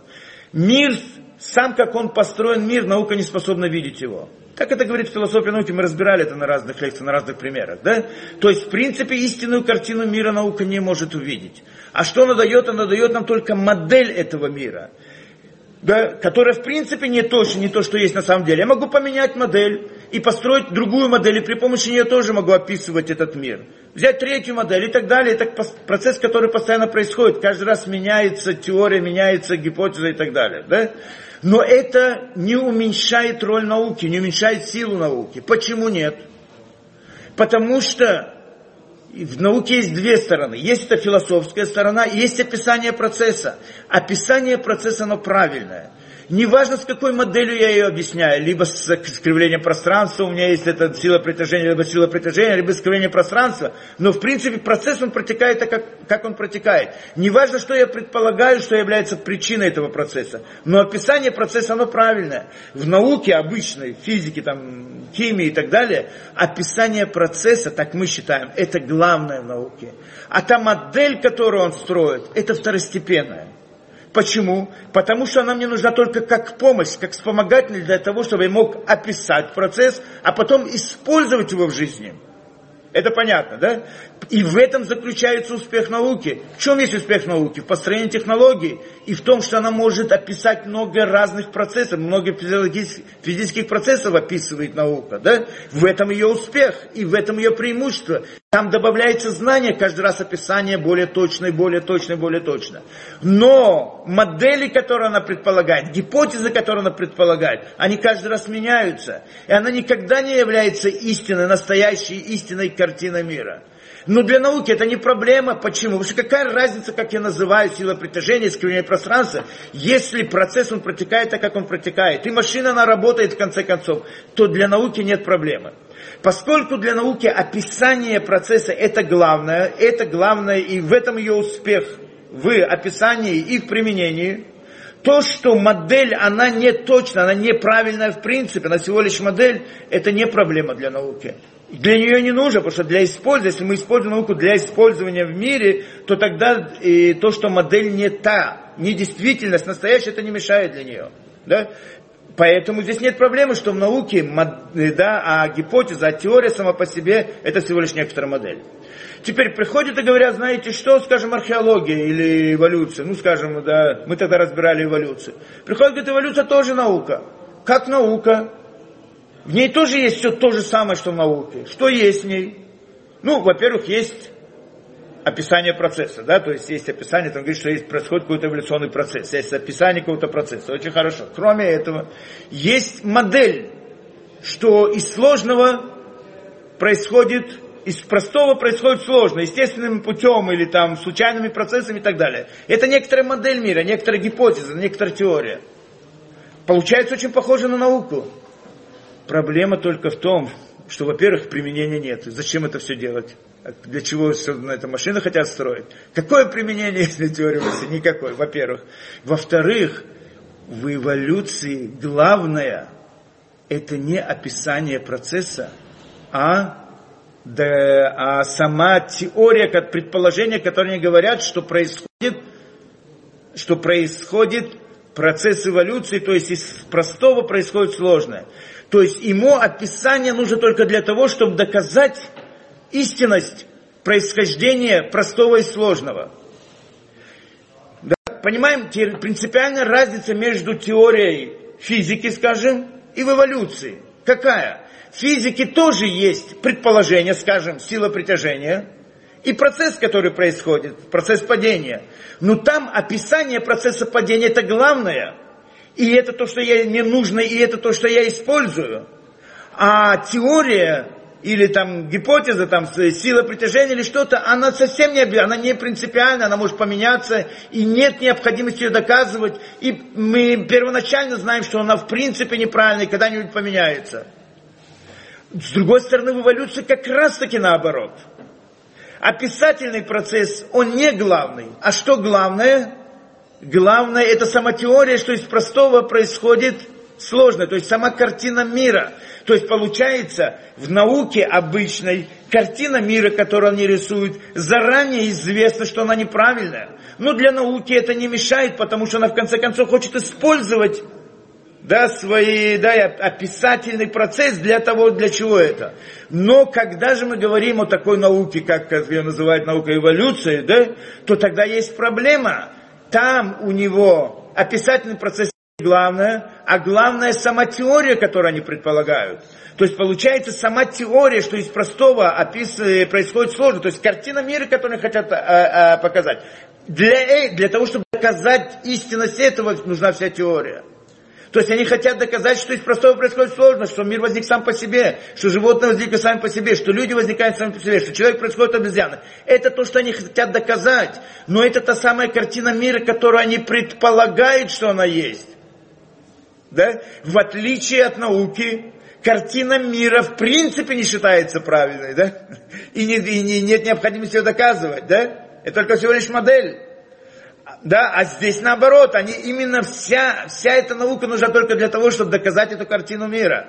Мир, сам как он построен, мир, наука не способна видеть его. Так это говорит философия науки, мы разбирали это на разных лекциях, на разных примерах. Да? То есть, в принципе, истинную картину мира наука не может увидеть. А что она дает? Она дает нам только модель этого мира да, которая в принципе не то, не то, что есть на самом деле. Я могу поменять модель и построить другую модель, и при помощи нее тоже могу описывать этот мир. Взять третью модель и так далее. Это процесс, который постоянно происходит. Каждый раз меняется теория, меняется гипотеза и так далее. Да? Но это не уменьшает роль науки, не уменьшает силу науки. Почему нет? Потому что в науке есть две стороны. Есть эта философская сторона, есть описание процесса. Описание процесса, оно правильное. Неважно, с какой моделью я ее объясняю, либо с искривлением пространства, у меня есть эта сила притяжения, либо сила притяжения, либо искривление пространства, но в принципе процесс он протекает так, как, как он протекает. Неважно, что я предполагаю, что является причиной этого процесса, но описание процесса, оно правильное. В науке обычной, физике, там, химии и так далее, описание процесса, так мы считаем, это главное в науке. А та модель, которую он строит, это второстепенная. Почему? Потому что она мне нужна только как помощь, как вспомогательный для того, чтобы я мог описать процесс, а потом использовать его в жизни. Это понятно, да? И в этом заключается успех науки. В чем есть успех науки? В построении технологий и в том, что она может описать много разных процессов, много физических процессов описывает наука. Да? В этом ее успех и в этом ее преимущество. Там добавляется знание, каждый раз описание более точное, более точное, более точно. Но модели, которые она предполагает, гипотезы, которые она предполагает, они каждый раз меняются. И она никогда не является истинной, настоящей истинной картиной мира. Но для науки это не проблема. Почему? Потому что какая разница, как я называю сила притяжения, искривление пространства, если процесс он протекает так, как он протекает, и машина она работает в конце концов, то для науки нет проблемы. Поскольку для науки описание процесса это главное, это главное и в этом ее успех в описании и в применении, то, что модель, она не точна, она неправильная в принципе, она всего лишь модель, это не проблема для науки. Для нее не нужно, потому что для использования, если мы используем науку для использования в мире, то тогда и то, что модель не та, не действительность настоящая, это не мешает для нее. Да? Поэтому здесь нет проблемы, что в науке, да, а гипотеза, а теория сама по себе, это всего лишь некоторая модель. Теперь приходят и говорят, знаете что, скажем, археология или эволюция, ну, скажем, да, мы тогда разбирали эволюцию. Приходят, говорят, эволюция тоже наука. Как наука? В ней тоже есть все то же самое, что в науке. Что есть в ней? Ну, во-первых, есть описание процесса, да, то есть есть описание, там говорит, что есть, происходит какой-то эволюционный процесс, есть описание какого-то процесса, очень хорошо. Кроме этого, есть модель, что из сложного происходит, из простого происходит сложно, естественным путем или там случайными процессами и так далее. Это некоторая модель мира, некоторая гипотеза, некоторая теория. Получается очень похоже на науку. Проблема только в том, что, во-первых, применения нет. Зачем это все делать? Для чего на это машины хотят строить? Какое применение, (laughs) если теория мысли? Никакой, во-первых. Во-вторых, в эволюции главное это не описание процесса, а, да, а сама теория, как предположение, которые говорят, что происходит, что происходит процесс эволюции, то есть из простого происходит сложное. То есть ему описание нужно только для того, чтобы доказать истинность происхождения простого и сложного. Да, понимаем, принципиальная разница между теорией физики, скажем, и в эволюции. Какая? В физике тоже есть предположение, скажем, сила притяжения и процесс, который происходит, процесс падения. Но там описание процесса падения это главное. И это то, что я не нужно, и это то, что я использую. А теория или там гипотеза, там сила притяжения или что-то, она совсем не, она не принципиальна, она может поменяться, и нет необходимости ее доказывать, и мы первоначально знаем, что она в принципе неправильная, и когда-нибудь поменяется. С другой стороны, в эволюции как раз таки наоборот. Описательный процесс, он не главный. А что главное? Главное, это сама теория, что из простого происходит сложное, то есть сама картина мира. То есть получается, в науке обычной картина мира, которую они рисуют, заранее известно, что она неправильная. Но для науки это не мешает, потому что она в конце концов хочет использовать да, свои, да, описательный процесс для того, для чего это. Но когда же мы говорим о такой науке, как ее называют наука эволюции, да, то тогда есть проблема. Там у него описательный процесс главное, а главное сама теория, которую они предполагают. То есть получается сама теория, что из простого опис... происходит сложно. То есть картина мира, которую хотят а, а, показать. Для, для того, чтобы доказать истинность этого, нужна вся теория. То есть они хотят доказать, что из простого происходит сложно, что мир возник сам по себе, что животные возникли сами по себе, что люди возникают сами по себе, что человек происходит обезьяны. Это то, что они хотят доказать. Но это та самая картина мира, которую они предполагают, что она есть да, в отличие от науки, картина мира в принципе не считается правильной, да, и, не, и не, нет необходимости ее доказывать, да, это только всего лишь модель. Да, а здесь наоборот, они именно вся, вся эта наука нужна только для того, чтобы доказать эту картину мира.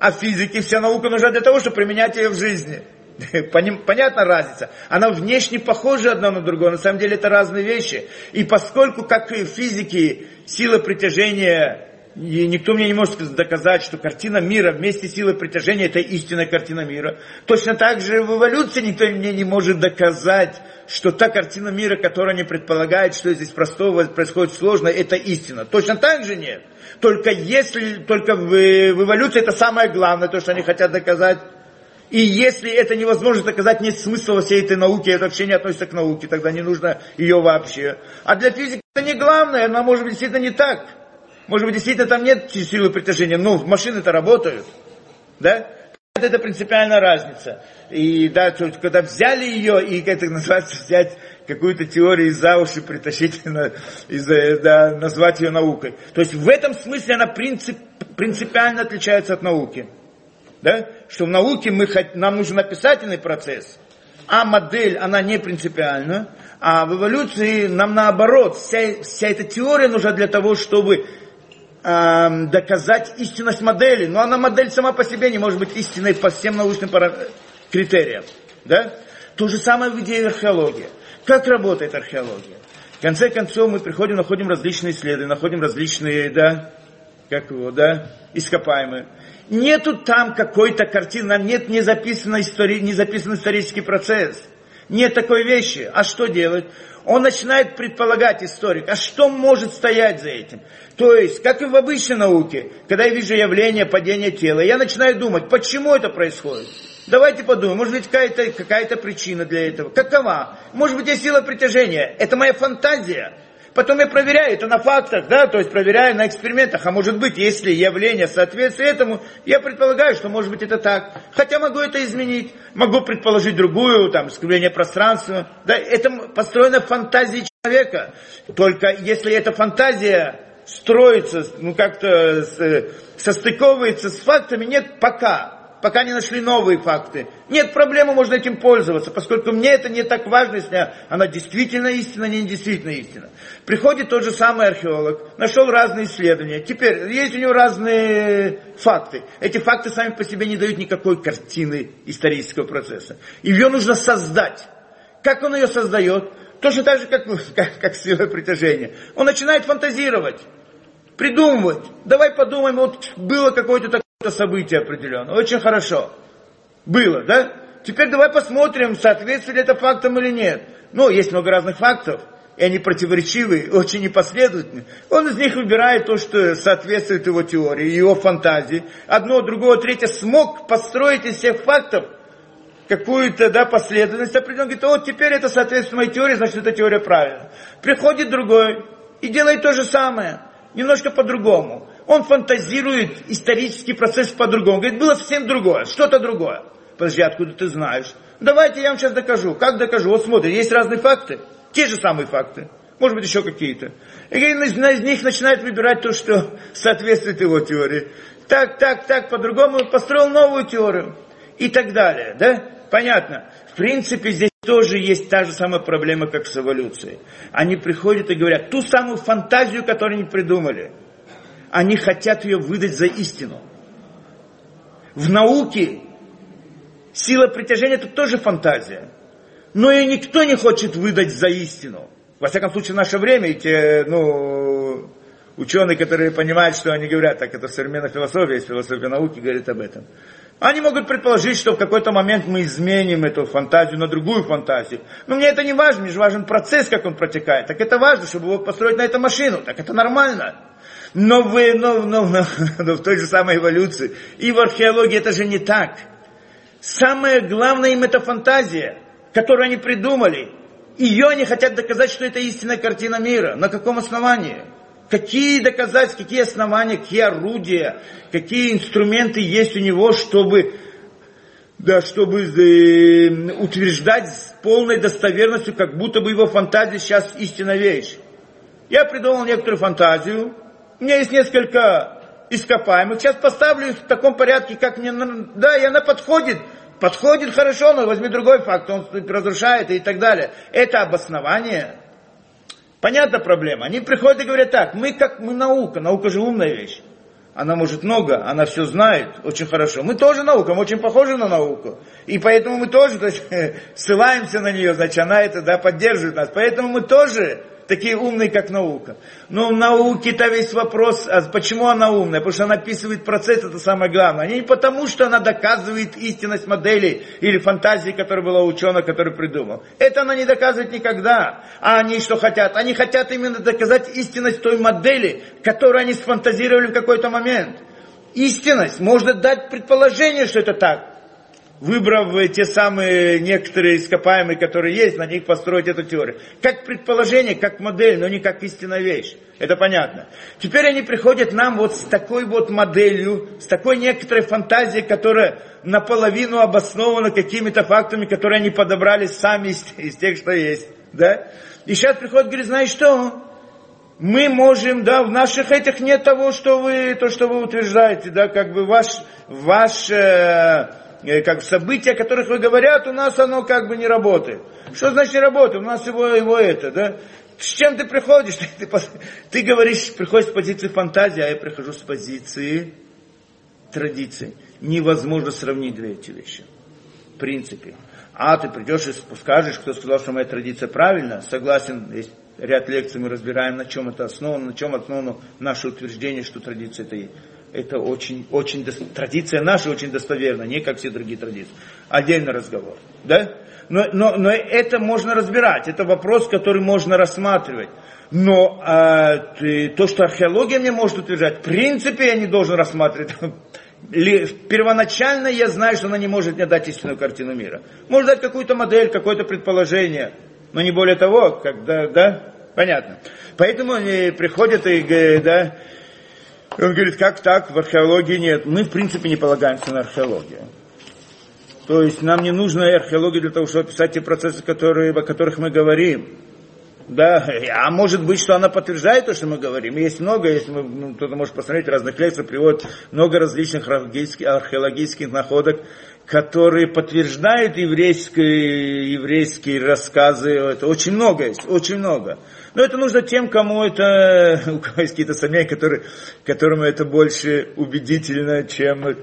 А в физике вся наука нужна для того, чтобы применять ее в жизни. (laughs) Понятна разница? Она внешне похожа одна на другую, на самом деле это разные вещи. И поскольку, как и в физике, сила притяжения и никто мне не может доказать, что картина мира вместе с силой притяжения это истинная картина мира. Точно так же в эволюции никто мне не может доказать, что та картина мира, которая не предполагает, что здесь простого происходит сложно, это истина. Точно так же нет. Только если, только в, в эволюции это самое главное, то, что они хотят доказать. И если это невозможно доказать, нет смысла во всей этой науке, это вообще не относится к науке, тогда не нужно ее вообще. А для физики это не главное, она может быть действительно не так. Может быть, действительно там нет силы притяжения, но машины-то работают. Да? Это принципиальная разница. И да, когда взяли ее, и как это называется, взять какую-то теорию из-за уши, притащить, (laughs) из, да, назвать ее наукой. То есть в этом смысле она принцип, принципиально отличается от науки. Да? Что в науке мы, нам нужен описательный процесс, а модель, она не принципиальна, а в эволюции нам наоборот, вся, вся эта теория нужна для того, чтобы э, доказать истинность модели, но она модель сама по себе не может быть истинной по всем научным критериям. Да? То же самое в идее археологии. Как работает археология? В конце концов мы приходим, находим различные исследования, находим различные, да, как его, да, ископаемые. Нету там какой-то картины, нет не записан, истори, не записан исторический процесс. Нет такой вещи. А что делать? Он начинает предполагать историк, а что может стоять за этим? То есть, как и в обычной науке, когда я вижу явление падения тела, я начинаю думать, почему это происходит. Давайте подумаем, может быть какая-то какая причина для этого. Какова? Может быть есть сила притяжения. Это моя фантазия. Потом я проверяю это на фактах, да, то есть проверяю на экспериментах. А может быть, если явление соответствует этому, я предполагаю, что может быть это так. Хотя могу это изменить. Могу предположить другую, там, искривление пространства. Да, это построено в фантазии человека. Только если эта фантазия строится, ну как-то состыковывается с фактами, нет пока пока не нашли новые факты. Нет проблемы, можно этим пользоваться, поскольку мне это не так важно, если она действительно истина, не действительно истина. Приходит тот же самый археолог, нашел разные исследования. Теперь есть у него разные факты. Эти факты сами по себе не дают никакой картины исторического процесса. Ее нужно создать. Как он ее создает? Точно так же, как, (laughs) как, как сила притяжения. Он начинает фантазировать придумывать. Давай подумаем, вот было какое-то такое событие определенное. Очень хорошо. Было, да? Теперь давай посмотрим, соответствует ли это фактам или нет. Ну, есть много разных фактов, и они противоречивые, (laughs) очень непоследовательные. Он из них выбирает то, что соответствует его теории, его фантазии. Одно, другое, третье смог построить из всех фактов какую-то да, последовательность определенную. Говорит, вот теперь это соответствует моей теории, значит, эта теория правильная. Приходит другой и делает то же самое, немножко по-другому он фантазирует исторический процесс по-другому. Говорит, было совсем другое, что-то другое. Подожди, откуда ты знаешь? Давайте я вам сейчас докажу. Как докажу? Вот смотри, есть разные факты, те же самые факты. Может быть, еще какие-то. И из, из них начинает выбирать то, что (laughs) соответствует его теории. Так, так, так, по-другому построил новую теорию. И так далее. Да? Понятно. В принципе, здесь тоже есть та же самая проблема, как с эволюцией. Они приходят и говорят ту самую фантазию, которую они придумали – они хотят ее выдать за истину. В науке сила притяжения это тоже фантазия. Но ее никто не хочет выдать за истину. Во всяком случае, в наше время эти, ну, ученые, которые понимают, что они говорят, так это современная философия, есть философия науки, говорит об этом. Они могут предположить, что в какой-то момент мы изменим эту фантазию на другую фантазию. Но мне это не важно, мне же важен процесс, как он протекает. Так это важно, чтобы его построить на эту машину. Так это нормально. Но, вы, но, но, но, (laughs) но в той же самой эволюции. И в археологии это же не так. Самое главное им это фантазия, которую они придумали. Ее они хотят доказать, что это истинная картина мира. На каком основании? Какие доказать, какие основания, какие орудия, какие инструменты есть у него, чтобы, да, чтобы э, утверждать с полной достоверностью, как будто бы его фантазия сейчас истинная вещь. Я придумал некоторую фантазию, у меня есть несколько ископаемых. Сейчас поставлю их в таком порядке, как мне... Да, и она подходит. Подходит хорошо, но возьми другой факт, он разрушает и так далее. Это обоснование. Понятна проблема. Они приходят и говорят так, мы как мы наука, наука же умная вещь. Она может много, она все знает очень хорошо. Мы тоже наука, мы очень похожи на науку. И поэтому мы тоже то есть, (laughs) ссылаемся на нее, значит, она это да, поддерживает нас. Поэтому мы тоже такие умные, как наука. Но в науке-то весь вопрос, а почему она умная? Потому что она описывает процесс, это самое главное. А не потому, что она доказывает истинность модели или фантазии, которая была ученого, который придумал. Это она не доказывает никогда. А они что хотят? Они хотят именно доказать истинность той модели, которую они сфантазировали в какой-то момент. Истинность. Можно дать предположение, что это так выбрав те самые некоторые ископаемые, которые есть, на них построить эту теорию. Как предположение, как модель, но не как истинная вещь. Это понятно. Теперь они приходят нам вот с такой вот моделью, с такой некоторой фантазией, которая наполовину обоснована какими-то фактами, которые они подобрали сами из, из тех, что есть. Да? И сейчас приходят и говорят, знаешь что? мы можем, да, в наших этих нет того, что вы, то, что вы утверждаете, да, как бы ваш, ваш э, Э, как события, о которых вы говорят, у нас оно как бы не работает. Что значит не работает? У нас его, его это, да? С чем ты приходишь? (laughs) Ты, ты, ты говоришь, приходишь с позиции фантазии, а я прихожу с позиции традиции. Невозможно сравнить две эти вещи. В принципе. А ты придешь и скажешь, кто сказал, что моя традиция правильна, согласен, есть ряд лекций мы разбираем, на чем это основано, на чем основано наше утверждение, что традиция это есть это очень, очень, традиция наша очень достоверна, не как все другие традиции. Отдельный разговор. Да? Но, но, но это можно разбирать, это вопрос, который можно рассматривать. Но э, ты, то, что археология мне может утверждать, в принципе я не должен рассматривать. (laughs) Первоначально я знаю, что она не может мне дать истинную картину мира. Может дать какую-то модель, какое-то предположение, но не более того, когда, да, понятно. Поэтому они приходят и говорят, да, он говорит, как так, в археологии нет. Мы, в принципе, не полагаемся на археологию. То есть нам не нужна археология для того, чтобы описать те процессы, которые, о которых мы говорим. Да, а может быть, что она подтверждает то, что мы говорим. Есть много, если мы, ну, кто-то может посмотреть, разных лекций приводят много различных археологических находок, которые подтверждают еврейские, еврейские рассказы. Это очень много есть, очень много. Но это нужно тем, кому это, (laughs) у кого есть какие-то сомнения, которые, которым это больше убедительно, чем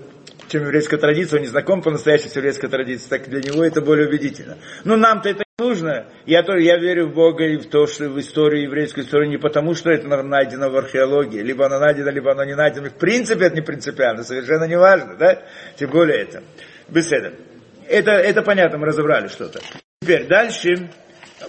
чем еврейская традиция, он не знаком по-настоящему с еврейской традицией, так для него это более убедительно. Но нам-то это нужно. Я, тоже, я верю в Бога и в то, что в историю, еврейскую историю, не потому, что это найдено в археологии. Либо оно найдено, либо оно не найдено. В принципе, это не принципиально, совершенно не важно, да? Тем более это. Беседа. Это, это понятно, мы разобрали что-то. Теперь дальше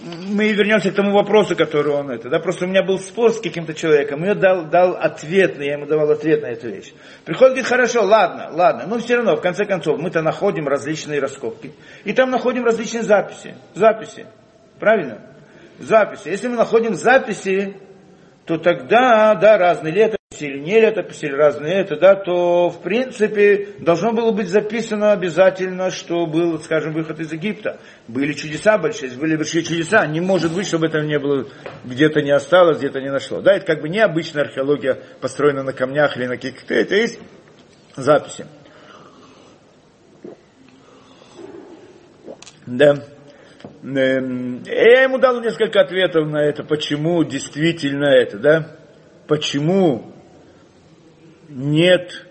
мы вернемся к тому вопросу, который он это, да, просто у меня был спор с каким-то человеком, я дал, дал ответ, я ему давал ответ на эту вещь. Приходит, говорит, хорошо, ладно, ладно, но все равно, в конце концов, мы-то находим различные раскопки, и там находим различные записи, записи, правильно? Записи. Если мы находим записи, то тогда, да, разные лета, не летописи, или разные это, да, то в принципе должно было быть записано обязательно, что был, скажем, выход из Египта. Были чудеса большие, были большие чудеса. Не может быть, чтобы этого не было, где-то не осталось, где-то не нашло. Да, это как бы необычная археология, построена на камнях или на каких-то, это есть записи. Да. Эм, я ему дал несколько ответов на это, почему действительно это, да, почему нет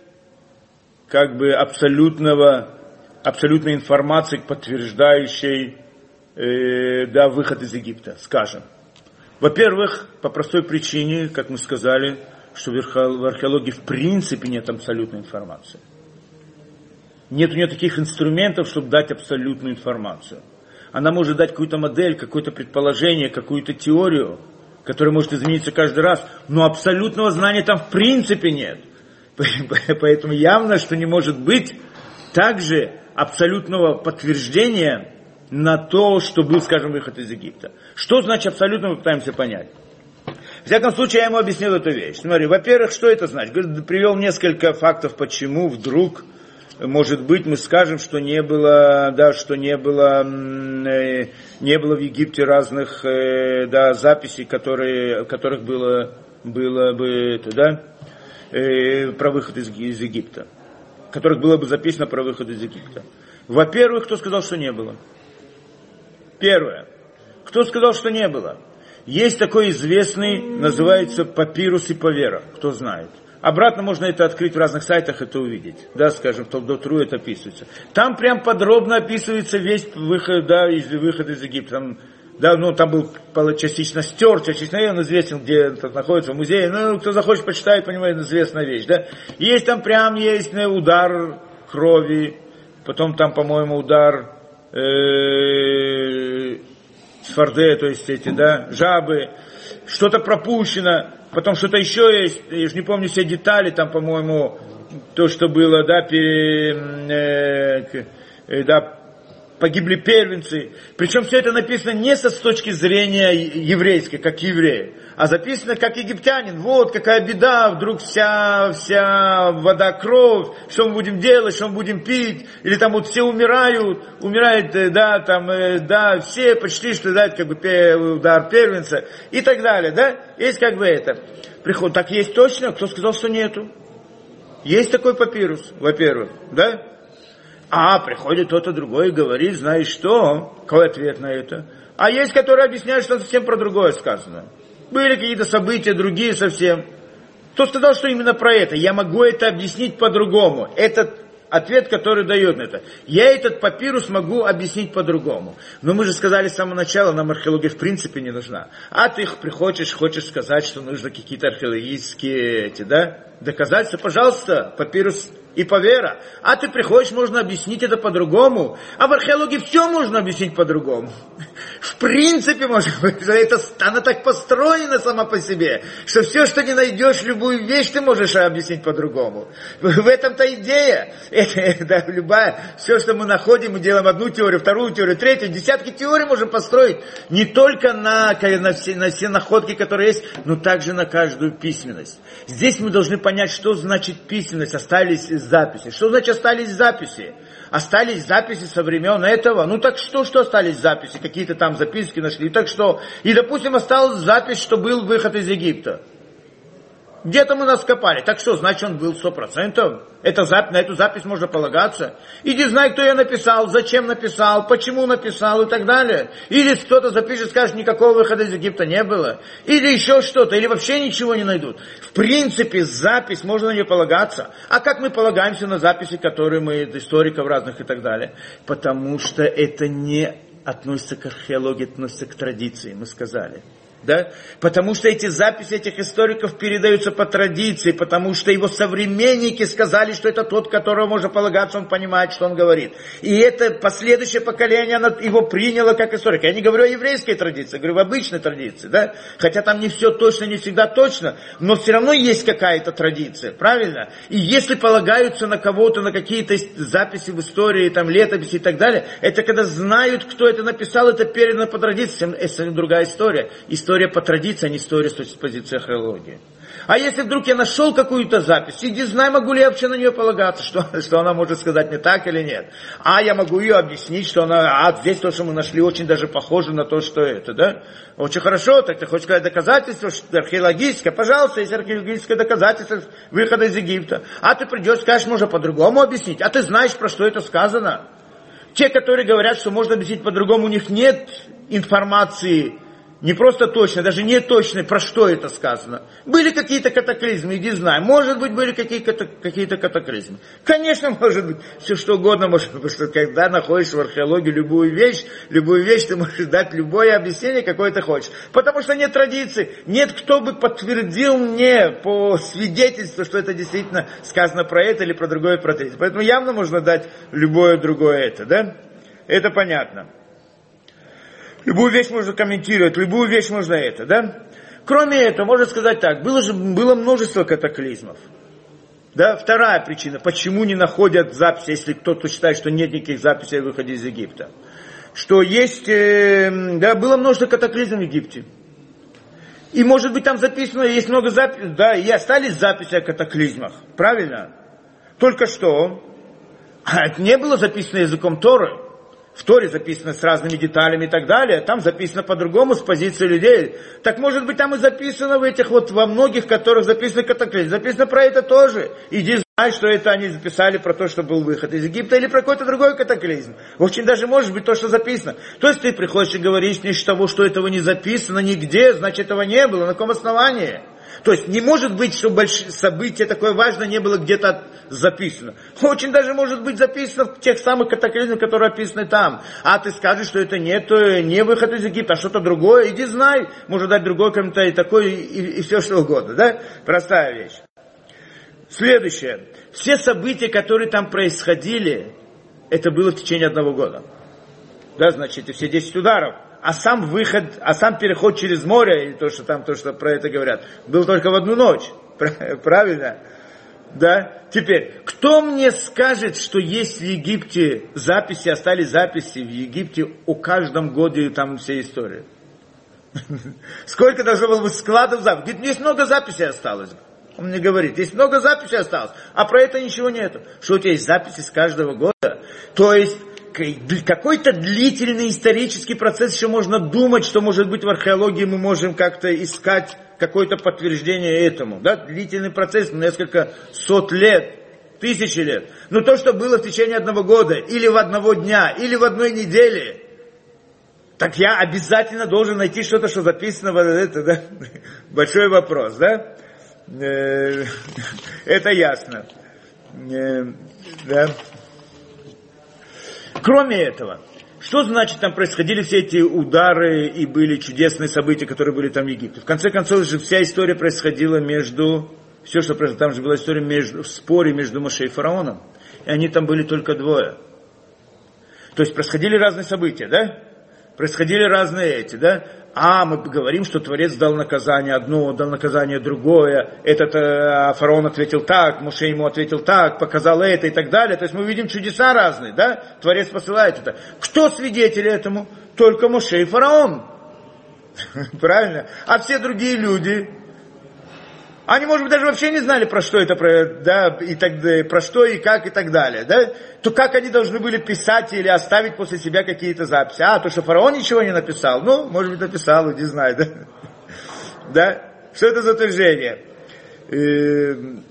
как бы абсолютного, абсолютной информации, подтверждающей э, да, выход из Египта, скажем. Во-первых, по простой причине, как мы сказали, что в археологии в принципе нет абсолютной информации. Нет у нее таких инструментов, чтобы дать абсолютную информацию. Она может дать какую-то модель, какое-то предположение, какую-то теорию, которая может измениться каждый раз, но абсолютного знания там в принципе нет. (laughs) Поэтому явно, что не может быть также абсолютного подтверждения на то, что был, скажем, выход из Египта. Что значит абсолютно, мы пытаемся понять. В всяком случае, я ему объяснил эту вещь. Смотри, во-первых, что это значит? Привел несколько фактов, почему вдруг, может быть, мы скажем, что не было, да, что не было, э, не было в Египте разных, э, да, записей, которые, которых было, было бы, это, да, э, про выход из, из Египта, которых было бы записано про выход из Египта. Во-первых, кто сказал, что не было? Первое. Кто сказал, что не было? Есть такой известный, называется папирус и повера, кто знает. Обратно можно это открыть в разных сайтах, это увидеть. Да, скажем, в Толдотру это описывается. Там прям подробно описывается весь выход, да, из, выход из Египта. Там да, ну, там был частично стер, частично он известен, где это находится в музее. Ну, кто захочет, почитает, понимает, известная вещь, да. Есть там прям, есть э, удар крови, потом там, по-моему, удар э, сфорде, то есть эти, да, жабы, что-то пропущено, потом что-то еще есть, я же не помню все детали, там, по-моему, то, что было, да, пере, э, э, да, погибли первенцы. Причем все это написано не со с точки зрения еврейской, как евреи, а записано как египтянин. Вот какая беда, вдруг вся, вся вода кровь, что мы будем делать, что мы будем пить, или там вот все умирают, умирает, э, да, там, э, да, все почти, что дать как бы удар первенца и так далее, да, есть как бы это. Приход, так есть точно, кто сказал, что нету? Есть такой папирус, во-первых, да? А приходит кто-то другой и говорит, знаешь что? Какой ответ на это? А есть, которые объясняют, что совсем про другое сказано. Были какие-то события, другие совсем. Кто сказал, что именно про это? Я могу это объяснить по-другому. Этот ответ, который дает на это. Я этот папирус могу объяснить по-другому. Но мы же сказали с самого начала, нам археология в принципе не нужна. А ты приходишь, хочешь сказать, что нужно какие-то археологические эти, да, доказательства, пожалуйста, папирус и повера. А ты приходишь, можно объяснить это по-другому. А в археологии все можно объяснить по-другому. В принципе, может быть, это, она так построена сама по себе, что все, что не найдешь, любую вещь ты можешь объяснить по-другому. В этом-то идея. Это, (laughs) да, любая, все, что мы находим, мы делаем одну теорию, вторую теорию, третью, десятки теорий можем построить не только на, на, все, на все находки, которые есть, но также на каждую письменность. Здесь мы должны понять, что значит письменность, остались записи. Что значит остались записи? Остались записи со времен этого. Ну так что, что остались записи? Какие-то там записки нашли. Так что? И, допустим, осталась запись, что был выход из Египта. Где-то мы нас копали. Так что, значит, он был сто процентов? Это, на эту запись можно полагаться. Иди знай, кто я написал, зачем написал, почему написал и так далее. Или кто-то запишет, скажет, никакого выхода из Египта не было. Или еще что-то, или вообще ничего не найдут. В принципе, запись, можно на нее полагаться. А как мы полагаемся на записи, которые мы, историков разных и так далее? Потому что это не относится к археологии, относится к традиции, мы сказали да? Потому что эти записи этих историков передаются по традиции, потому что его современники сказали, что это тот, которого можно полагаться, он понимает, что он говорит. И это последующее поколение оно его приняло как историк. Я не говорю о еврейской традиции, я говорю в обычной традиции, да? Хотя там не все точно, не всегда точно, но все равно есть какая-то традиция, правильно? И если полагаются на кого-то, на какие-то записи в истории, там, летописи и так далее, это когда знают, кто это написал, это передано по традициям, это другая история история по традиции, а не история с позиции археологии. А если вдруг я нашел какую-то запись, иди знай, могу ли я вообще на нее полагаться, (laughs) что, что она может сказать не так или нет. А я могу ее объяснить, что она, а здесь то, что мы нашли, очень даже похоже на то, что это, да? Очень хорошо, так ты хочешь сказать доказательство что археологическое? Пожалуйста, есть археологическое доказательство выхода из Египта. А ты придешь, скажешь, можно по-другому объяснить. А ты знаешь, про что это сказано. Те, которые говорят, что можно объяснить по-другому, у них нет информации не просто точно, даже не точно, про что это сказано. Были какие-то катаклизмы, иди знай. Может быть, были какие-то, какие-то катаклизмы. Конечно, (laughs) может быть, все что угодно может быть, что когда находишь в археологии любую вещь, любую вещь ты можешь дать любое объяснение, какое ты хочешь. Потому что нет традиции, нет кто бы подтвердил мне по свидетельству, что это действительно сказано про это или про другое, про третье. Поэтому явно можно дать любое другое это, да? Это понятно. Любую вещь можно комментировать, любую вещь можно это, да? Кроме этого, можно сказать так, было же было множество катаклизмов. Да, вторая причина, почему не находят записи, если кто-то считает, что нет никаких записей о выходе из Египта. Что есть, э, да, было множество катаклизмов в Египте. И может быть там записано, есть много записей, да, и остались записи о катаклизмах. Правильно? Только что, а (laughs) это не было записано языком Торы в Торе записано с разными деталями и так далее, там записано по-другому с позиции людей. Так может быть там и записано в этих вот, во многих, которых записано катаклизм. Записано про это тоже. Иди знай, что это они записали про то, что был выход из Египта или про какой-то другой катаклизм. Очень даже может быть то, что записано. То есть ты приходишь и говоришь не того, что этого не записано нигде, значит этого не было. На каком основании? То есть не может быть, что большое событие такое важное не было где-то записано. Очень даже может быть записано в тех самых катаклизмах, которые описаны там. А ты скажешь, что это нет, не выход из Египта, а что-то другое. Иди знай, может дать другой комментарий, такой и, и все что угодно. Да? Простая вещь. Следующее. Все события, которые там происходили, это было в течение одного года. Да, значит, и все 10 ударов – а сам выход, а сам переход через море, и то, что там, то, что про это говорят, был только в одну ночь. (laughs) Правильно? Да? Теперь, кто мне скажет, что есть в Египте записи, остались записи в Египте о каждом годе там все истории? (laughs) Сколько должно было быть складов записей? Говорит, есть много записей осталось. Он мне говорит, есть много записей осталось, а про это ничего нету. Что у тебя есть записи с каждого года? То есть какой-то длительный исторический процесс еще можно думать, что может быть в археологии мы можем как-то искать какое-то подтверждение этому. Да? Длительный процесс, несколько сот лет, тысячи лет. Но то, что было в течение одного года, или в одного дня, или в одной неделе, так я обязательно должен найти что-то, что записано в это, да? (laughs) Большой вопрос, да? Э, (laughs) это ясно. Э, да? Кроме этого, что значит там происходили все эти удары и были чудесные события, которые были там в Египте? В конце концов же вся история происходила между, все, что происходило, там же была история между, в споре между Моше и фараоном. И они там были только двое. То есть происходили разные события, да? происходили разные эти, да, а мы говорим, что Творец дал наказание одно, дал наказание другое, этот э, фараон ответил так, Муше ему ответил так, показал это и так далее. То есть мы видим чудеса разные, да? Творец посылает это. Кто свидетели этому? Только Муше и фараон. (laughs) Правильно? А все другие люди, они, может быть, даже вообще не знали, про что это, про, да, и так, про что и как и так далее, да? То как они должны были писать или оставить после себя какие-то записи? А, то, что фараон ничего не написал. Ну, может быть, написал, не знаю, да? (laughs) Да? Что это за утверждение? Эм,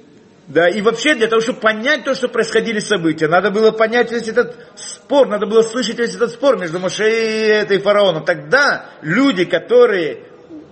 да, и вообще для того, чтобы понять то, что происходили события, надо было понять весь этот спор, надо было слышать весь этот спор между Моше и этой фараоном. Тогда люди, которые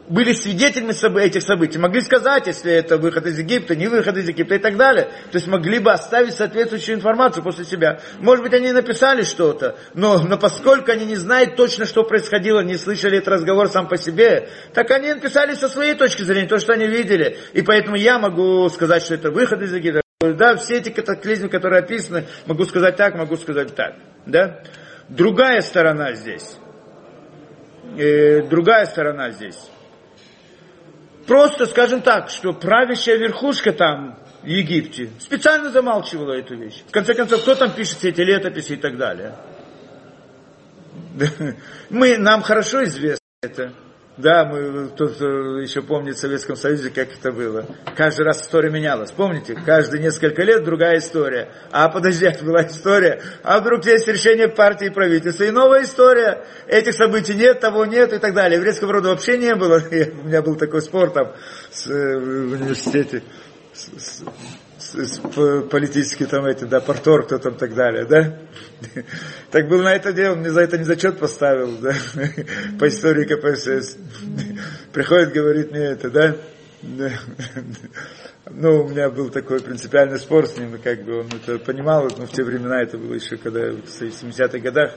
были свидетелями этих событий, могли сказать, если это выход из Египта, не выход из Египта и так далее. То есть могли бы оставить соответствующую информацию после себя. Может быть, они написали что-то, но, но поскольку они не знают точно, что происходило, не слышали этот разговор сам по себе, так они написали со своей точки зрения, то, что они видели. И поэтому я могу сказать, что это выход из Египта. Да, все эти катаклизмы, которые описаны, могу сказать так, могу сказать так. Да? Другая сторона здесь. Э, другая сторона здесь просто, скажем так, что правящая верхушка там, в Египте, специально замалчивала эту вещь. В конце концов, кто там пишет все эти летописи и так далее? (laughs) Мы, нам хорошо известно это. Да, мы тут еще помнит в Советском Союзе, как это было. Каждый раз история менялась. Помните? Каждые несколько лет другая история. А подожди, (laughs) была история. А вдруг есть решение партии и правительства. И новая история. Этих событий нет, того нет и так далее. Еврейского рода вообще не было. (laughs) У меня был такой спор там с, э, в университете. С, с, политический там эти, да, портор, кто там так далее, да? (laughs) Так был на это дело, мне за это не зачет поставил, да, (laughs) по истории КПСС. (laughs) Приходит, говорит мне это, да, ну, у меня был такой принципиальный спор с ним, и как бы он это понимал, но в те времена это было еще, когда в 70-х годах,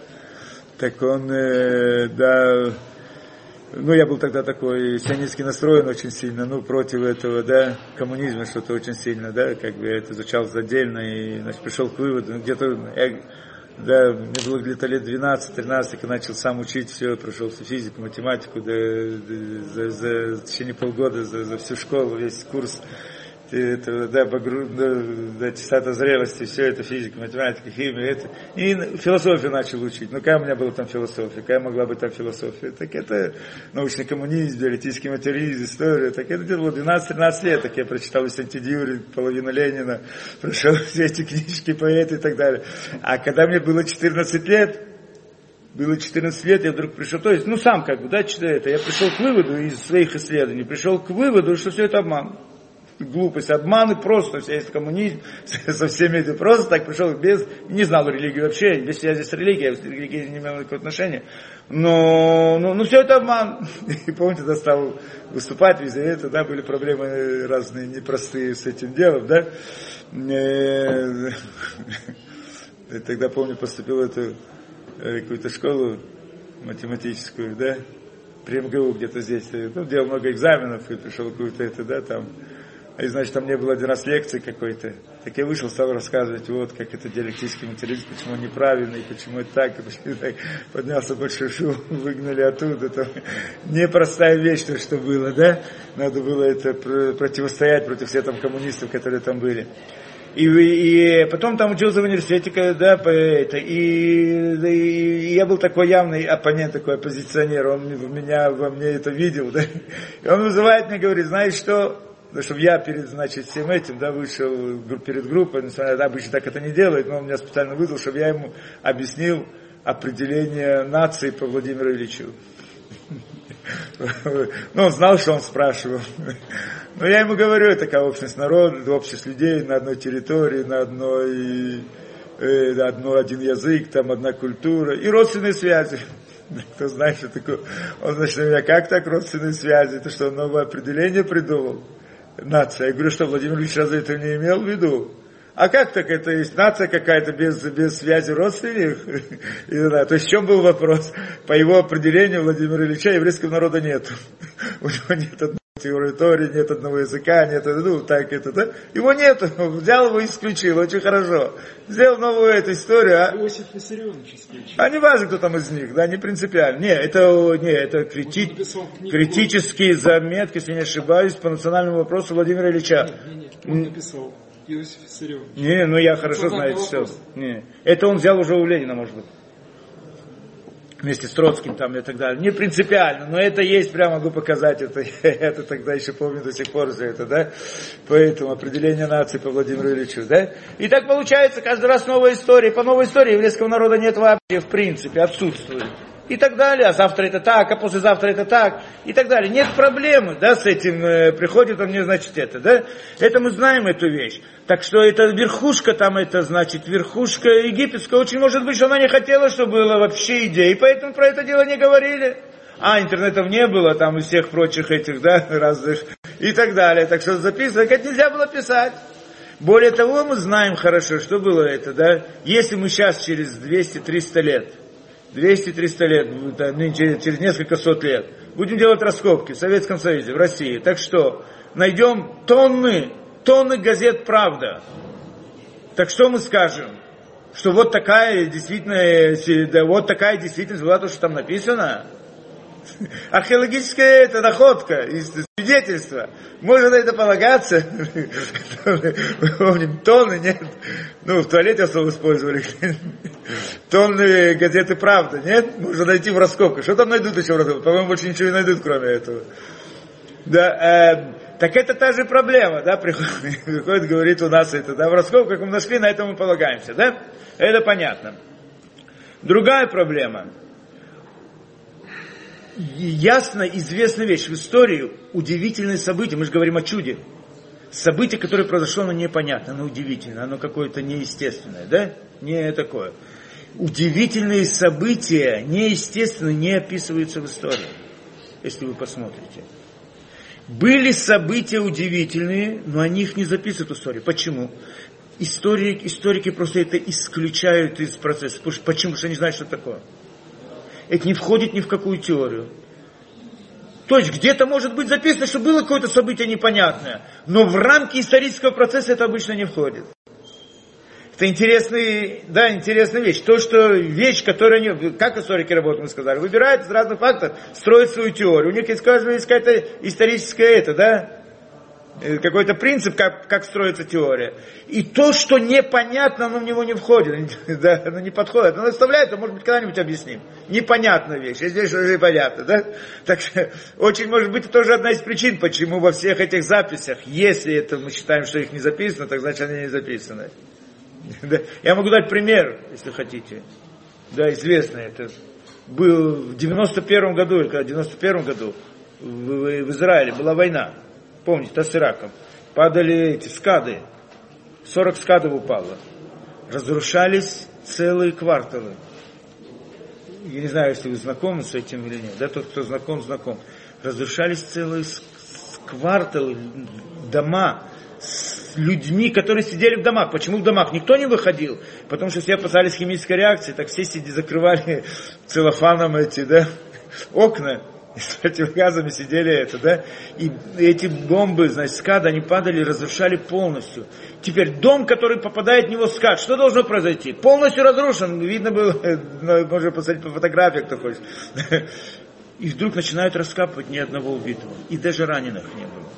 так он, э, да, ну, я был тогда такой сионистски настроен очень сильно, ну, против этого, да, коммунизма что-то очень сильно, да, как бы я это изучал отдельно, и, значит, пришел к выводу, ну, где-то, я, да, мне было где-то лет 12-13, я начал сам учить все, прошел всю физику, математику, да, за, за, в течение полгода, за, за всю школу, весь курс, это, да, багру, да, да, частота зрелости, все это, физика, математика, химия, это. И философию начал учить. Ну, какая у меня была там философия, какая могла быть там философия? Так это научный коммунизм, диалектический материализм, история. Так это где-то было 12-13 лет, так я прочитал Висенти Дюри, половину Ленина, (laughs) прошел все эти книжки, поэты и так далее. А когда мне было 14 лет, было 14 лет, я вдруг пришел, то есть, ну сам как бы, да, читаю это, я пришел к выводу из своих исследований, пришел к выводу, что все это обман глупость, обманы, просто вся есть коммунизм, (laughs) со всеми этими, просто так пришел без, не знал религии вообще, без связи с религией, с религией не имел никакого отношения. Но, ну, ну все это обман. (laughs) И помните, да, стал выступать везде, это, да, были проблемы разные, непростые с этим делом, да. Э, (laughs) тогда, помню, поступил в эту э, какую-то школу математическую, да, при МГУ где-то здесь, ну, делал много экзаменов и пришел какую-то это, да, там, и, значит, там не было один раз лекции какой-то. Так я вышел, стал рассказывать, вот, как это диалектический материализм, почему он неправильный, почему это так, и почему так. Поднялся большой шум, (laughs) выгнали оттуда. Это непростая вещь, то, что было, да? Надо было это противостоять против всех там коммунистов, которые там были. И, и потом там учился в университете, да, это, и, и, я был такой явный оппонент, такой оппозиционер, он в меня, во мне это видел, да, и он вызывает мне, говорит, знаешь что, ну, чтобы я перед, значит, всем этим, да, вышел перед группой, несмотря на обычно так это не делает, но он меня специально вызвал, чтобы я ему объяснил определение нации по Владимиру Ильичу. (laughs) Ну, он знал, что он спрашивал. Но я ему говорю, это такая общность народа, общность людей на одной территории, на одной, э, одно, один язык, там одна культура и родственные связи. (laughs) Кто знает, что такое? Он, значит, меня, как так родственные связи? Это что, новое определение придумал? Нация. Я говорю, что Владимир Ильич разве это не имел в виду? А как так это есть нация какая-то без, без связи родственников? (laughs) То есть в чем был вопрос? По его определению Владимира Ильича еврейского народа нет. (laughs) У него нет теории Тори, нет одного языка, нет, ну, так это, да? Его нет, (laughs) взял его и исключил, очень хорошо. Сделал новую эту историю, а... Иосиф Виссарионович исключил. А не важно, кто там из них, да, не принципиально. Не, это, не, это крити... критические заметки, если не ошибаюсь, по национальному вопросу Владимира Ильича. Нет, нет, он написал Иосиф Виссарионович. Не, ну я хорошо знаю все. Не, это он взял уже у Ленина, может быть вместе с Троцким там и так далее. Не принципиально, но это есть, прямо могу показать, это, (laughs) это тогда еще помню до сих пор все это, да, поэтому определение нации по Владимиру Ильичу, да. И так получается, каждый раз новая история, по новой истории еврейского народа нет вообще, в принципе, отсутствует и так далее, а завтра это так, а послезавтра это так, и так далее. Нет проблемы, да, с этим, э, приходит он мне, значит, это, да, это мы знаем эту вещь. Так что это верхушка там, это значит, верхушка египетская, очень может быть, что она не хотела, чтобы было вообще идеи, поэтому про это дело не говорили. А, интернетов не было, там и всех прочих этих, да, (laughs) разных, и так далее. Так что записывать это нельзя было писать. Более того, мы знаем хорошо, что было это, да, если мы сейчас через 200-300 лет 200-300 лет, через несколько сот лет. Будем делать раскопки в Советском Союзе, в России. Так что найдем тонны, тонны газет «Правда». Так что мы скажем? Что вот такая действительно, да, вот такая действительность была то, что там написано? (laughs) Археологическая это находка, свидетельство. Можно на это полагаться. (laughs) Помним, тонны, нет? Ну, в туалете особо использовали. (laughs) Тонны газеты «Правда», нет? Можно найти в раскопках. Что там найдут еще в раскопках? По-моему, больше ничего не найдут, кроме этого. Да, э, так это та же проблема, да, приходит, приходит, говорит у нас это, да, в раскопках мы нашли, на этом мы полагаемся, да? Это понятно. Другая проблема – ясно известная вещь в истории, удивительное событие, мы же говорим о чуде. Событие, которое произошло, оно непонятно, оно удивительно, оно какое-то неестественное, да? Не такое. Удивительные события, неестественно, не описываются в истории, если вы посмотрите. Были события удивительные, но они их не записывают в истории. Почему? Историки, историки просто это исключают из процесса. Почему? Потому что они знают, что такое это не входит ни в какую теорию. То есть где-то может быть записано, что было какое-то событие непонятное, но в рамки исторического процесса это обычно не входит. Это интересный, да, интересная вещь. То, что вещь, которая они, как историки работают, мы сказали, выбирают из разных фактов, строят свою теорию. У них есть, есть какая-то историческая это, да, какой-то принцип, как, как строится теория. И то, что непонятно, оно в него не входит, (laughs) да, оно не подходит. Оно оставляет, может быть, когда-нибудь объясним. Непонятная вещь, а здесь уже понятно, да? Так что, (laughs) очень может быть, это тоже одна из причин, почему во всех этих записях, если это мы считаем, что их не записано, так значит они не записаны. (laughs) Да? Я могу дать пример, если хотите. Да, известно это. Был в 91 году, или когда в 91 году в, в Израиле была война помните, с Ираком, падали эти скады, 40 скадов упало, разрушались целые кварталы. Я не знаю, если вы знакомы с этим или нет, да, тот, кто знаком, знаком. Разрушались целые кварталы, дома, с людьми, которые сидели в домах. Почему в домах? Никто не выходил, потому что все опасались химической реакции, так все сиди, закрывали (laughs) целлофаном эти, да, окна и с противогазами сидели это, да, и эти бомбы, значит, скад, они падали, разрушали полностью. Теперь дом, который попадает в него скад, что должно произойти? Полностью разрушен, видно было, (laughs) ну, можно посмотреть по фотографиях, кто хочет. (laughs) И вдруг начинают раскапывать ни одного убитого, и даже раненых не было.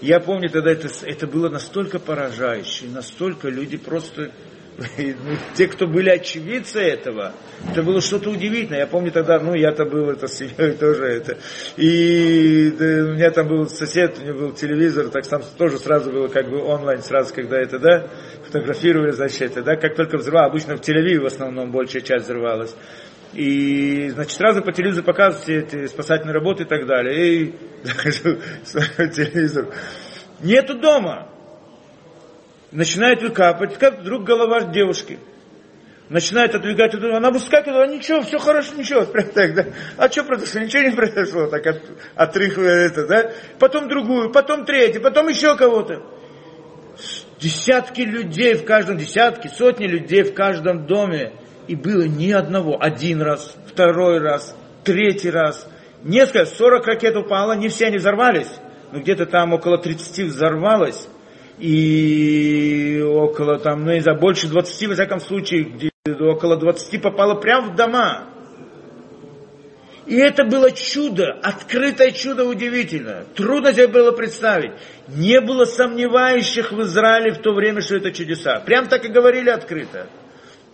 Я помню тогда это, это было настолько поражающе, настолько люди просто (laughs) ну, те, кто были очевидцы этого, это было что-то удивительное. Я помню тогда, ну, я-то был это с семьей (laughs) тоже это. И да, у меня там был сосед, у него был телевизор, так там тоже сразу было как бы онлайн, сразу, когда это, да, фотографировали, значит, это, да, как только взрывало, обычно в телевизоре в основном большая часть взрывалась. И, значит, сразу по телевизору показывают все эти спасательные работы и так далее. И (laughs) захожу телевизор. Нету дома начинает выкапывать, как вдруг голова девушки. Начинает отвлекать, она выскакивает, а ничего, все хорошо, ничего, (laughs) прям так, да. А что произошло? Ничего не произошло, так от, отрыхивая это, да. Потом другую, потом третью, потом еще кого-то. Десятки людей в каждом, десятки, сотни людей в каждом доме. И было ни одного, один раз, второй раз, третий раз. Несколько, 40 ракет упало, не все они взорвались, но где-то там около 30 взорвалось, и около там, ну не знаю, больше 20, во всяком случае, где около 20 попало прямо в дома. И это было чудо, открытое чудо удивительное. Трудно себе было представить. Не было сомневающих в Израиле в то время, что это чудеса. Прям так и говорили открыто.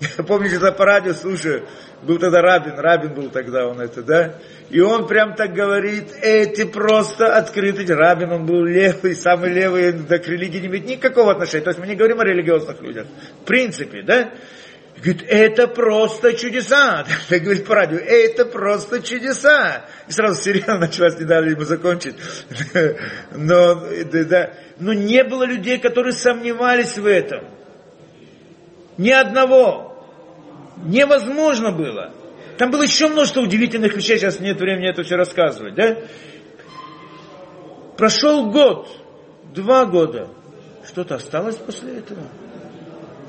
Я по радио слушаю, был тогда Рабин, Рабин был тогда он это, да? И он прям так говорит, эти просто открытые. Рабин, он был левый, самый левый, да к религии не имеет никакого отношения. То есть мы не говорим о религиозных людях. В принципе, да? Говорит, это просто чудеса. (laughs) Так говорит по радио, это просто чудеса. И сразу сериал (laughs) началась, не дали ему закончить. (laughs) Но, да. Но не было людей, которые сомневались в этом. Ни одного. Невозможно было. Там было еще множество удивительных вещей, сейчас нет времени это все рассказывать. Да? Прошел год, два года. Что-то осталось после этого?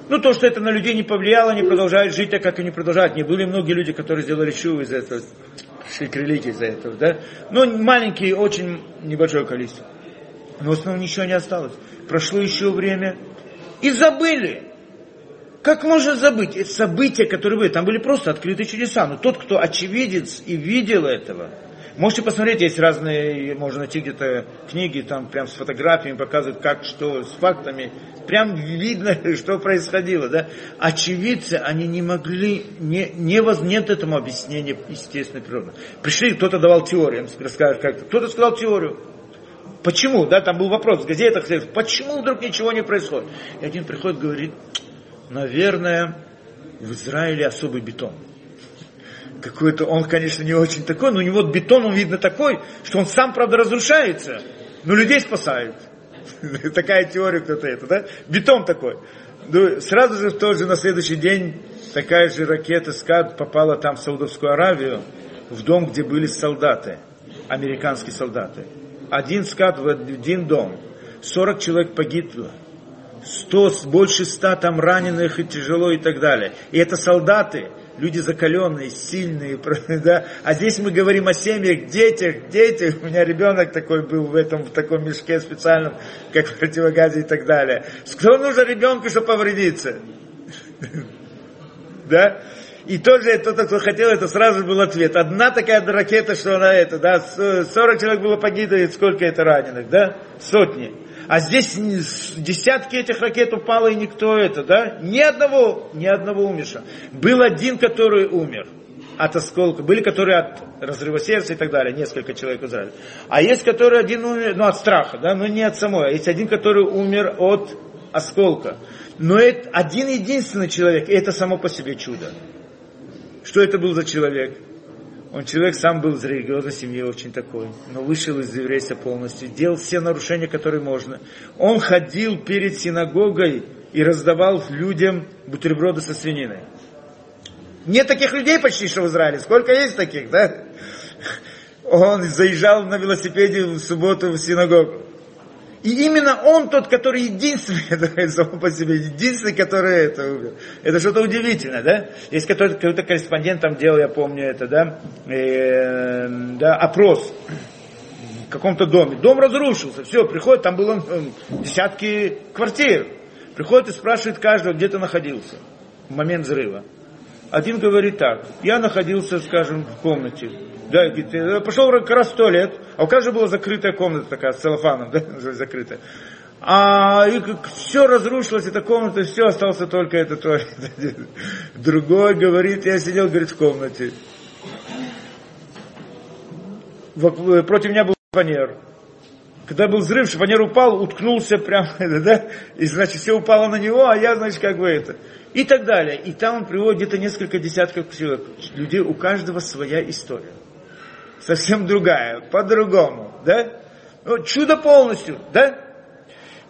Ну, то, что это на людей не повлияло, они продолжают жить так, как они продолжают. Не были многие люди, которые сделали чу из этого, шли к из-за этого, да? Но маленькие, очень небольшое количество. Но в основном ничего не осталось. Прошло еще время и забыли. Как можно забыть? Это события, которые были, там были просто открытые чудеса. Но тот, кто очевидец и видел этого, Можете посмотреть, есть разные, можно найти где-то книги, там прям с фотографиями показывают, как, что, с фактами. Прям видно, (laughs) что происходило, да. Очевидцы, они не могли, не, не воз, нет этому объяснения естественной природы. Пришли, кто-то давал теорию, расскажет как-то. Кто-то сказал теорию. Почему, да, там был вопрос в газетах, почему вдруг ничего не происходит? И один приходит, говорит, наверное, в Израиле особый бетон какой-то, он, конечно, не очень такой, но у него бетон, он видно такой, что он сам, правда, разрушается, но людей спасает. (laughs) Такая теория кто-то это, да? Бетон такой. Ну, сразу же тоже на следующий день такая же ракета СКАД попала там в Саудовскую Аравию, в дом, где были солдаты, американские солдаты. Один СКАД в один дом. 40 человек погибло. 100, больше 100 там раненых и тяжело и так далее. И это солдаты, люди закаленные, сильные, (laughs) да? а здесь мы говорим о семьях, детях, детях, у меня ребенок такой был в этом, в таком мешке специальном, как в противогазе и так далее. Кто нужен ребенку, чтобы повредиться? (laughs) Да? И тоже тот, кто хотел, это сразу был ответ. Одна такая ракета, что она это, да, 40 человек было погибло, и сколько это раненых, да? Сотни. А здесь десятки этих ракет упало, и никто это, да? Ни одного, ни одного умерша. Был один, который умер от осколка. Были, которые от разрыва сердца и так далее. Несколько человек в. А есть, который один умер, ну, от страха, да, но не от самой. А есть один, который умер от осколка. Но это один единственный человек, и это само по себе чудо. Что это был за человек? Он человек сам был из религиозной семьи очень такой, но вышел из еврейства полностью, делал все нарушения, которые можно. Он ходил перед синагогой и раздавал людям бутерброды со свининой. Нет таких людей почти что в Израиле. Сколько есть таких, да? Он заезжал на велосипеде в субботу в синагогу. И именно он тот, который единственный, (laughs) это сам по себе, единственный, который это. Это что-то удивительное, да? Есть какой-то, какой-то корреспондент там делал, я помню это, да, э, да опрос в каком-то доме. Дом разрушился, все, приходит, там было э, десятки квартир. Приходит и спрашивает каждого, где ты находился в момент взрыва. Один говорит так, я находился, скажем, в комнате. Да, говорит, пошел как раз в туалет, а у каждого была закрытая комната такая, с целлофаном, (laughs) да, закрытая. А и все разрушилось, эта комната, все, остался только этот туалет. (laughs) Другой говорит, я сидел, говорит, в комнате. Против меня был шифонер. Когда был взрыв, шифонер упал, уткнулся прямо, (laughs) да, и значит все упало на него, а я, значит, как бы это и так далее. И там он приводит где-то несколько десятков человек, людей, у каждого своя история. Совсем другая, по-другому, да? Ну, чудо полностью, да?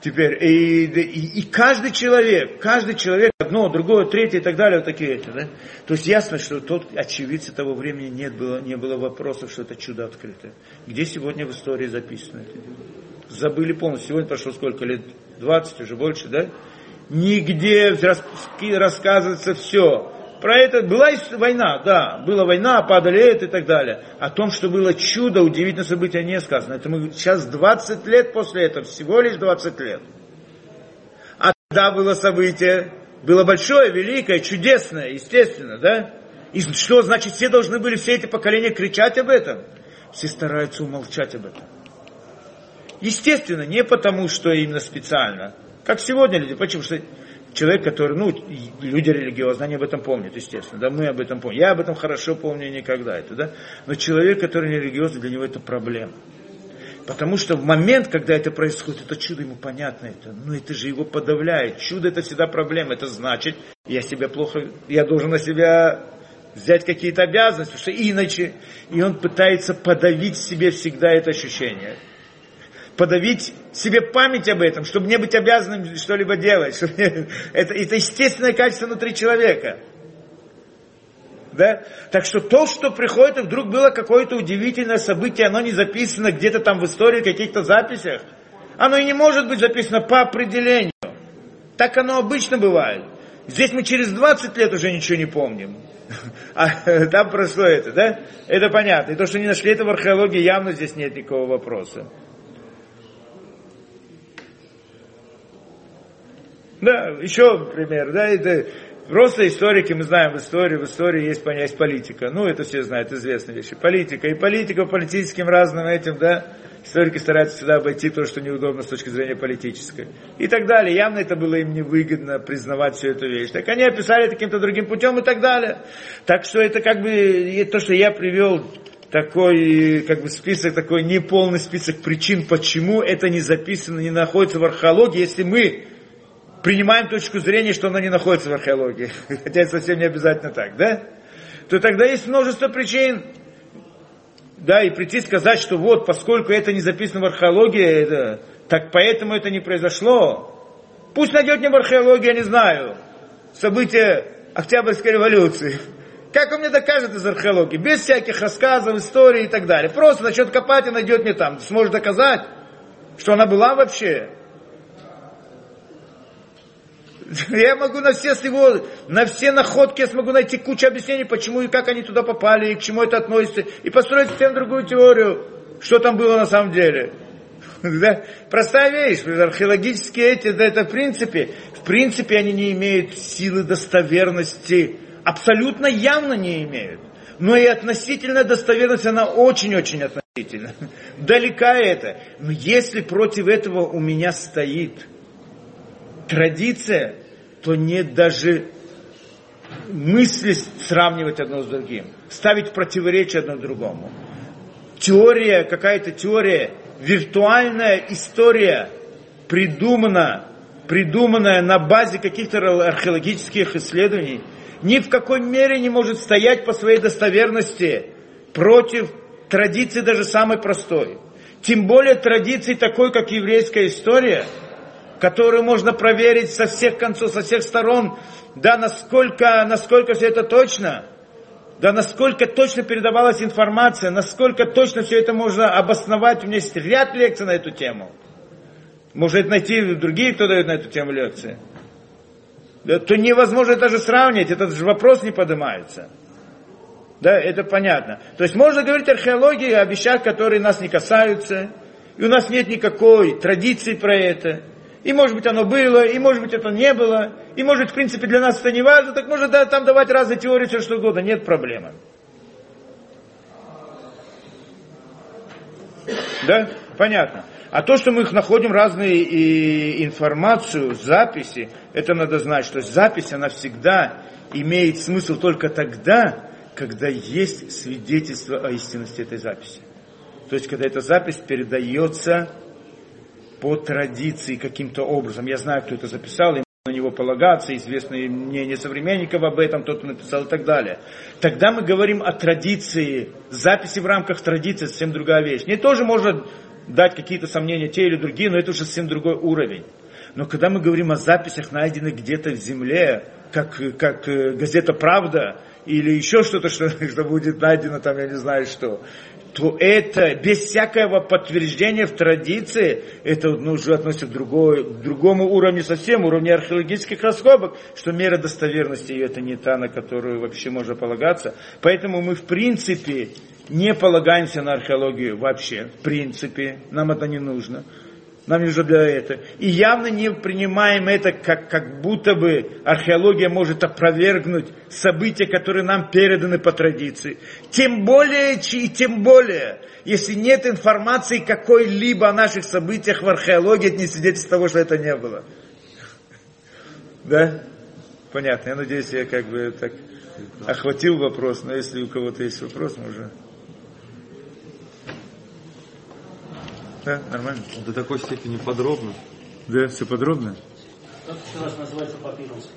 Теперь, и, и, и каждый человек, каждый человек, одно, другое, третье и так далее, вот такие эти, да? То есть ясно, что тот очевидцы того времени нет было, не было вопросов, что это чудо открытое. Где сегодня в истории записано это Забыли полностью. Сегодня прошло сколько лет? 20, уже больше, да? Нигде рассказывается все. Про это была война, да, была война, падали это и так далее. О том, что было чудо, удивительное событие не сказано. Это мы сейчас 20 лет после этого, всего лишь 20 лет. А тогда было событие, было большое, великое, чудесное, естественно, да? И что, значит, все должны были, все эти поколения кричать об этом? Все стараются умолчать об этом. Естественно, не потому, что именно специально. Как сегодня люди. Почему? Что человек, который, ну, люди религиозные, они об этом помнят, естественно. Да, мы об этом помним. Я об этом хорошо помню никогда это, да. Но человек, который не религиозный, для него это проблема. Потому что в момент, когда это происходит, это чудо ему понятно, это, ну это же его подавляет. Чудо это всегда проблема. Это значит, я себя плохо, я должен на себя взять какие-то обязанности, что иначе. И он пытается подавить в себе всегда это ощущение. Подавить себе память об этом, чтобы не быть обязанным что-либо делать. Чтобы... (laughs) Это, это естественное качество внутри человека. Да? Так что то, что приходит, и вдруг было какое-то удивительное событие, оно не записано где-то там в истории, в каких-то записях. Оно и не может быть записано по определению. Так оно обычно бывает. Здесь мы через 20 лет уже ничего не помним. (laughs) А там прошло это, да? Это понятно. И то, что не нашли это в археологии, явно здесь нет никакого вопроса. Да, еще пример, да, это просто историки, мы знаем в истории, в истории есть понятие политика. Ну, это все знают, известные вещи. Политика. И политика политическим разным этим, да, Историки стараются всегда обойти то, что неудобно с точки зрения политической. И так далее. Явно это было им невыгодно признавать всю эту вещь. Так они описали каким-то другим путем и так далее. Так что это как бы то, что я привел такой как бы список, такой неполный список причин, почему это не записано, не находится в археологии, если мы принимаем точку зрения, что оно не находится в археологии, (laughs) хотя это совсем не обязательно так, да? То тогда есть множество причин, да, и прийти сказать, что вот, поскольку это не записано в археологии, это, так поэтому это не произошло. Пусть найдет мне в археологии, я не знаю, события Октябрьской революции. Как он мне докажет из археологии? Без всяких рассказов, историй и так далее. Просто начнет копать и найдет мне там. Сможет доказать, что она была вообще. (laughs) Я могу на все его, на все находки, я смогу найти кучу объяснений, почему и как они туда попали, и к чему это относится, и построить совсем другую теорию, что там было на самом деле. (laughs) Да? Простая вещь, археологические эти, да, это в принципе, в принципе они не имеют силы достоверности, абсолютно явно не имеют. Но и относительная достоверность, она очень-очень относительна. (laughs) Далека это. Но если против этого у меня стоит традиция, то нет даже мысли сравнивать одно с другим, ставить противоречие одно другому. Теория, какая-то теория, виртуальная история, придумана, придуманная на базе каких-то археологических исследований, ни в какой мере не может стоять по своей достоверности против традиции даже самой простой. Тем более традиции такой, как еврейская история – которую можно проверить со всех концов, со всех сторон, да, насколько, насколько все это точно, да, насколько точно передавалась информация, насколько точно все это можно обосновать. У меня есть ряд лекций на эту тему. Может найти другие, кто дает на эту тему лекции. Да, то невозможно даже сравнить, этот же вопрос не поднимается. Да, это понятно. То есть можно говорить археологии о вещах, которые нас не касаются, и у нас нет никакой традиции про это и может быть оно было, и может быть это не было, и может в принципе для нас это не важно, так можно да, там давать разные теории, все что угодно, нет проблемы. Да? Понятно. А то, что мы их находим разные и информацию, записи, это надо знать, что запись, она всегда имеет смысл только тогда, когда есть свидетельство о истинности этой записи. То есть, когда эта запись передается по традиции каким-то образом. Я знаю, кто это записал, и на него полагаться, известные мнения современников об этом, тот написал и так далее. Тогда мы говорим о традиции, записи в рамках традиции, совсем другая вещь. Не тоже можно дать какие-то сомнения те или другие, но это уже совсем другой уровень. Но когда мы говорим о записях, найденных где-то в земле, как, как э, газета «Правда», или еще что-то, что, (laughs) что будет найдено там, я не знаю что, то это без всякого подтверждения в традиции, это ну, уже относится к, другой, к другому уровню совсем, уровню археологических раскопок, что мера достоверности ее это не та, на которую вообще можно полагаться. Поэтому мы в принципе не полагаемся на археологию вообще, в принципе, нам это не нужно. Нам не для этого. И явно не принимаем это, как, как будто бы археология может опровергнуть события, которые нам переданы по традиции. Тем более, и тем более, если нет информации какой-либо о наших событиях в археологии, это не свидетельство того, что это не было. Да? Понятно. Я надеюсь, я как бы так охватил вопрос, но если у кого-то есть вопрос, можно... Да, нормально. До такой степени подробно. Да, все подробно. Как еще раз называется папирус?